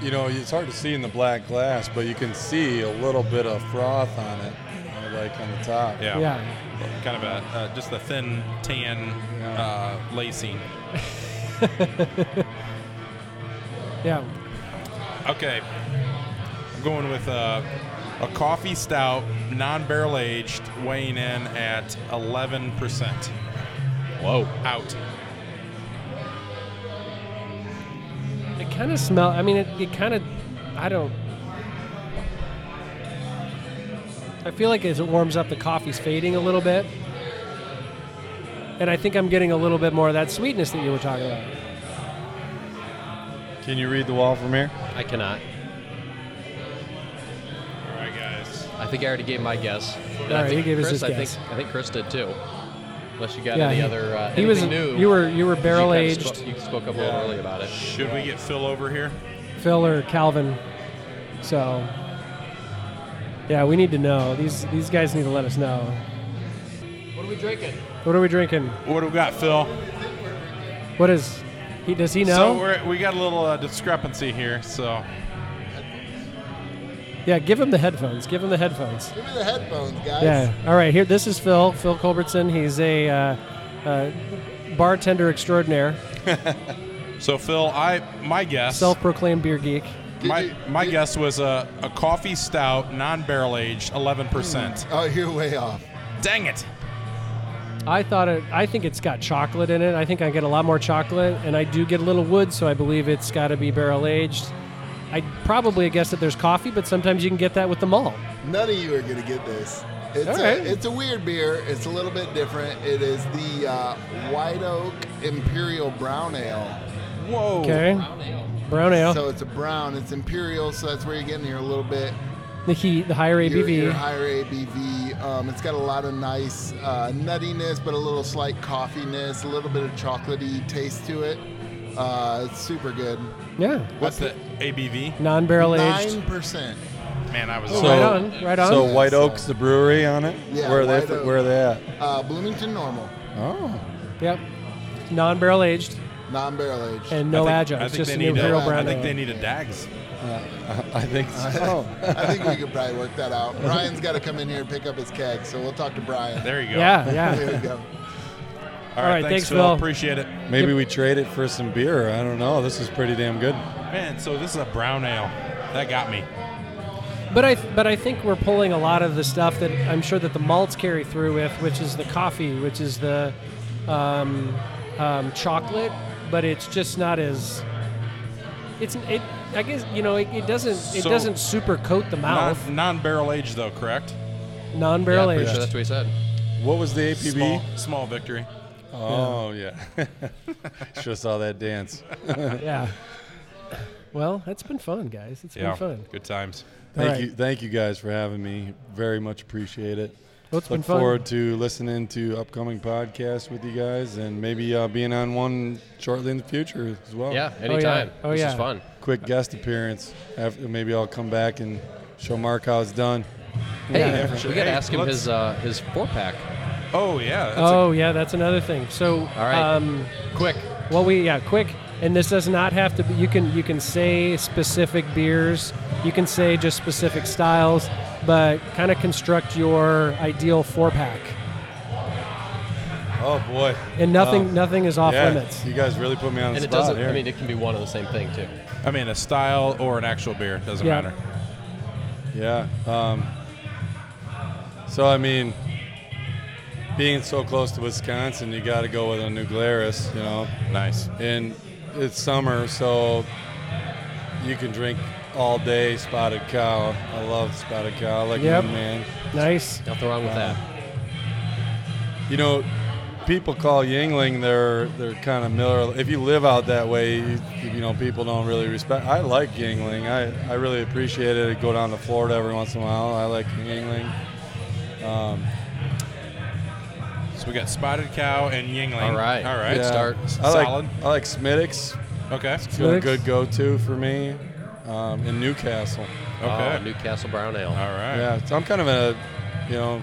[SPEAKER 3] you know, it's hard to see in the black glass, but you can see a little bit of froth on it, you know, like on the top.
[SPEAKER 5] Yeah.
[SPEAKER 2] Yeah.
[SPEAKER 5] Kind of a uh, just a thin tan uh, lacing.
[SPEAKER 2] Yeah.
[SPEAKER 5] Okay. I'm going with uh, a coffee stout, non-barrel aged, weighing in at 11%.
[SPEAKER 4] Whoa.
[SPEAKER 5] Out.
[SPEAKER 2] It kind of smell. I mean, it, it kind of. I don't. I feel like as it warms up, the coffee's fading a little bit, and I think I'm getting a little bit more of that sweetness that you were talking about.
[SPEAKER 3] Can you read the wall from here?
[SPEAKER 4] I cannot.
[SPEAKER 5] All right, guys.
[SPEAKER 4] I think I already gave my guess. And
[SPEAKER 2] All
[SPEAKER 4] I
[SPEAKER 2] right,
[SPEAKER 4] think
[SPEAKER 2] he gave us
[SPEAKER 4] Chris,
[SPEAKER 2] his
[SPEAKER 4] I
[SPEAKER 2] guess.
[SPEAKER 4] think I think Chris did too. Unless you got
[SPEAKER 2] Yeah,
[SPEAKER 4] any
[SPEAKER 2] he-
[SPEAKER 4] other uh,
[SPEAKER 2] he was.
[SPEAKER 4] anything new.
[SPEAKER 2] You were you were
[SPEAKER 4] You
[SPEAKER 2] barrel
[SPEAKER 4] kinda
[SPEAKER 2] aged,
[SPEAKER 4] spo- you spoke up a little early about it.
[SPEAKER 5] Should we get Phil over here?
[SPEAKER 2] Phil or Calvin. So. Yeah, we need to know. These these guys need to let us know.
[SPEAKER 4] What are we drinking?
[SPEAKER 2] What are we drinking?
[SPEAKER 5] What do we got, Phil?
[SPEAKER 2] What is? He does he know?
[SPEAKER 5] So we're, we got a little uh, discrepancy here. So
[SPEAKER 2] yeah, give him the headphones. Give him the headphones.
[SPEAKER 8] Give me the headphones, guys.
[SPEAKER 2] Yeah. All right. Here, this is Phil. Phil Culbertson. He's a uh, uh, bartender extraordinaire,
[SPEAKER 5] so Phil, I my guess
[SPEAKER 2] self-proclaimed beer geek.
[SPEAKER 5] My my guess was a, a coffee stout, non-barrel aged, 11%.
[SPEAKER 8] Oh, you're way off.
[SPEAKER 5] Dang it.
[SPEAKER 2] I thought it. I think it's got chocolate in it. I think I get a lot more chocolate, and I do get a little wood, so I believe it's got to be barrel aged. I probably guess that there's coffee, but sometimes you can get that with the malt.
[SPEAKER 8] None of you are gonna get this. It's
[SPEAKER 2] All
[SPEAKER 8] a, it's a weird beer. It's a little bit different. It is the uh, White Oak Imperial Brown Ale.
[SPEAKER 5] Whoa.
[SPEAKER 2] Okay. Brown ale.
[SPEAKER 8] So it's a brown. It's imperial, so that's where you're getting here a little bit.
[SPEAKER 2] the heat, the higher
[SPEAKER 8] Your,
[SPEAKER 2] ABV.
[SPEAKER 8] your higher ABV. Um, it's got a lot of nice uh, nuttiness, but a little slight coffeeness, a little bit of chocolatey taste to it. Uh, it's super good.
[SPEAKER 2] yeah.
[SPEAKER 5] What's the ABV?
[SPEAKER 2] Non-barrel aged.
[SPEAKER 8] Nine percent.
[SPEAKER 5] Man, I was
[SPEAKER 2] Oh,
[SPEAKER 3] So-
[SPEAKER 2] right on. Right on.
[SPEAKER 3] So
[SPEAKER 8] Yeah,
[SPEAKER 3] White
[SPEAKER 8] so-
[SPEAKER 3] Oak's the brewery on it.
[SPEAKER 8] Yeah,
[SPEAKER 3] Where are they?
[SPEAKER 8] White
[SPEAKER 3] fr-
[SPEAKER 8] Oak.
[SPEAKER 3] Where are they at?
[SPEAKER 8] Uh, Bloomington Normal.
[SPEAKER 3] Oh.
[SPEAKER 2] Yep. Non-barrel aged.
[SPEAKER 8] Non-barrel aged.
[SPEAKER 2] and no
[SPEAKER 5] I think,
[SPEAKER 2] adjunct.
[SPEAKER 5] I think
[SPEAKER 2] just
[SPEAKER 5] they
[SPEAKER 2] an
[SPEAKER 5] need a,
[SPEAKER 2] imperial
[SPEAKER 8] a-
[SPEAKER 2] brown
[SPEAKER 5] I think
[SPEAKER 2] ale.
[SPEAKER 5] they need a Dags.
[SPEAKER 3] I think so.
[SPEAKER 8] I think we could probably work that out. Brian's got to come in here and pick up his keg, so we'll talk to Brian.
[SPEAKER 5] There you go.
[SPEAKER 2] Yeah, yeah.
[SPEAKER 8] There
[SPEAKER 2] yeah.
[SPEAKER 8] we go.
[SPEAKER 5] All
[SPEAKER 2] All right,
[SPEAKER 5] right.
[SPEAKER 2] thanks,
[SPEAKER 5] thanks, Phil.
[SPEAKER 2] Phil.
[SPEAKER 5] Appreciate it.
[SPEAKER 3] Maybe we trade it for some beer. I don't know. This is pretty damn good.
[SPEAKER 5] Man, so this is a brown ale. That got me.
[SPEAKER 2] But I but I think we're pulling a lot of the stuff that I'm sure that the malts carry through with, which is the coffee, which is the um, um, chocolate, but it's just not as it's it. I guess you know it, it doesn't it
[SPEAKER 5] So-
[SPEAKER 2] doesn't super coat the mouth.
[SPEAKER 5] Non, non-barrel aged though, correct?
[SPEAKER 2] Non-barrel
[SPEAKER 4] yeah,
[SPEAKER 2] aged.
[SPEAKER 4] sure that's what he said.
[SPEAKER 3] What was the ABV?
[SPEAKER 5] Small, small victory.
[SPEAKER 3] Oh yeah. Should have saw that dance.
[SPEAKER 2] yeah. Well, that's been fun, guys. It's
[SPEAKER 5] Yeah.
[SPEAKER 2] been fun.
[SPEAKER 5] Good times.
[SPEAKER 3] Thank
[SPEAKER 2] All right.
[SPEAKER 3] you, thank you guys for having me. Very much appreciate it.
[SPEAKER 2] Well, it's been
[SPEAKER 3] Look
[SPEAKER 2] fun.
[SPEAKER 3] forward to listening to upcoming podcasts with you guys, and maybe uh, being on one shortly in the future as well.
[SPEAKER 4] Yeah, anytime.
[SPEAKER 2] Oh,
[SPEAKER 4] this
[SPEAKER 2] yeah.
[SPEAKER 4] is fun.
[SPEAKER 3] Quick guest appearance. After, maybe I'll come back and show Mark how it's done.
[SPEAKER 4] Hey,
[SPEAKER 2] Yeah.
[SPEAKER 4] we
[SPEAKER 5] Hey,
[SPEAKER 4] got to ask him his uh, his four pack.
[SPEAKER 5] Oh yeah. That's
[SPEAKER 2] Oh yeah, that's another thing. So,
[SPEAKER 4] All right.
[SPEAKER 2] um,
[SPEAKER 4] Quick.
[SPEAKER 2] well, we yeah, quick. And this does not have to be. You can you can say specific beers. You can say just specific styles, but kind of construct your ideal four pack.
[SPEAKER 3] Oh boy.
[SPEAKER 2] And nothing
[SPEAKER 3] Wow.
[SPEAKER 2] nothing is off
[SPEAKER 3] yeah,
[SPEAKER 2] limits.
[SPEAKER 3] You guys really put me on the spot.
[SPEAKER 4] And it doesn't.
[SPEAKER 3] here.
[SPEAKER 4] I mean, it can be one of the same thing too.
[SPEAKER 5] I mean, a style or an actual beer doesn't
[SPEAKER 2] Yeah.
[SPEAKER 5] matter.
[SPEAKER 3] Yeah. Um, so I mean, being so close to Wisconsin, you got to go with a New Glarus, you know.
[SPEAKER 5] Nice.
[SPEAKER 3] And it's summer, so you can drink all day Spotted Cow. I love Spotted Cow, I like
[SPEAKER 2] Yep.
[SPEAKER 3] you, man.
[SPEAKER 2] Nice.
[SPEAKER 4] Nothing wrong with that.
[SPEAKER 3] You know, people call Yuengling they're they're kind of Miller. If you live out that way, you, you know people don't really respect. I like Yuengling. I I really appreciate it. I go down to Florida every once in a while. I like Yuengling. Um,
[SPEAKER 5] So we got Spotted Cow and Yuengling.
[SPEAKER 4] All right.
[SPEAKER 5] All right.
[SPEAKER 4] Good start.
[SPEAKER 3] I like
[SPEAKER 5] Solid.
[SPEAKER 3] I like Smithwick's.
[SPEAKER 5] Okay.
[SPEAKER 3] It's a good go-to for me. Um, in Newcastle.
[SPEAKER 5] Okay.
[SPEAKER 4] Oh, Newcastle Brown Ale.
[SPEAKER 5] All right.
[SPEAKER 3] Yeah, so I'm kind of a, you know,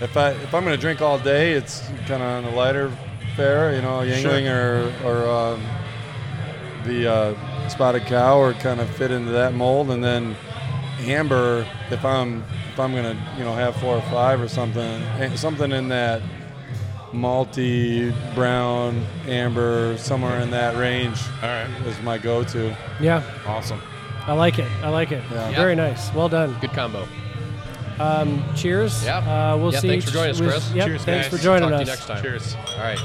[SPEAKER 3] if I if I'm gonna drink all day, it's kind of on the lighter fare, you know, Yuengling or or um, the uh, Spotted Cow, or kind of fit into that mold, and then Amber, if I'm if I'm gonna you know have four or five or something, eh, something in that malty brown amber somewhere in that range
[SPEAKER 5] All right.
[SPEAKER 3] is my go-to.
[SPEAKER 2] Yeah,
[SPEAKER 5] Awesome.
[SPEAKER 2] I like it. I like it.
[SPEAKER 3] Yeah.
[SPEAKER 2] Very nice. Well done.
[SPEAKER 4] Good combo.
[SPEAKER 2] Um, cheers.
[SPEAKER 4] Yeah.
[SPEAKER 2] Uh, we'll see.
[SPEAKER 4] Yeah,
[SPEAKER 2] see.
[SPEAKER 4] thanks for joining us,
[SPEAKER 2] we'll-
[SPEAKER 4] Chris.
[SPEAKER 2] Yep,
[SPEAKER 5] Cheers,
[SPEAKER 2] thanks
[SPEAKER 5] guys.
[SPEAKER 2] for joining
[SPEAKER 4] Talk
[SPEAKER 2] us.
[SPEAKER 4] to you next time.
[SPEAKER 5] Cheers.
[SPEAKER 4] All right.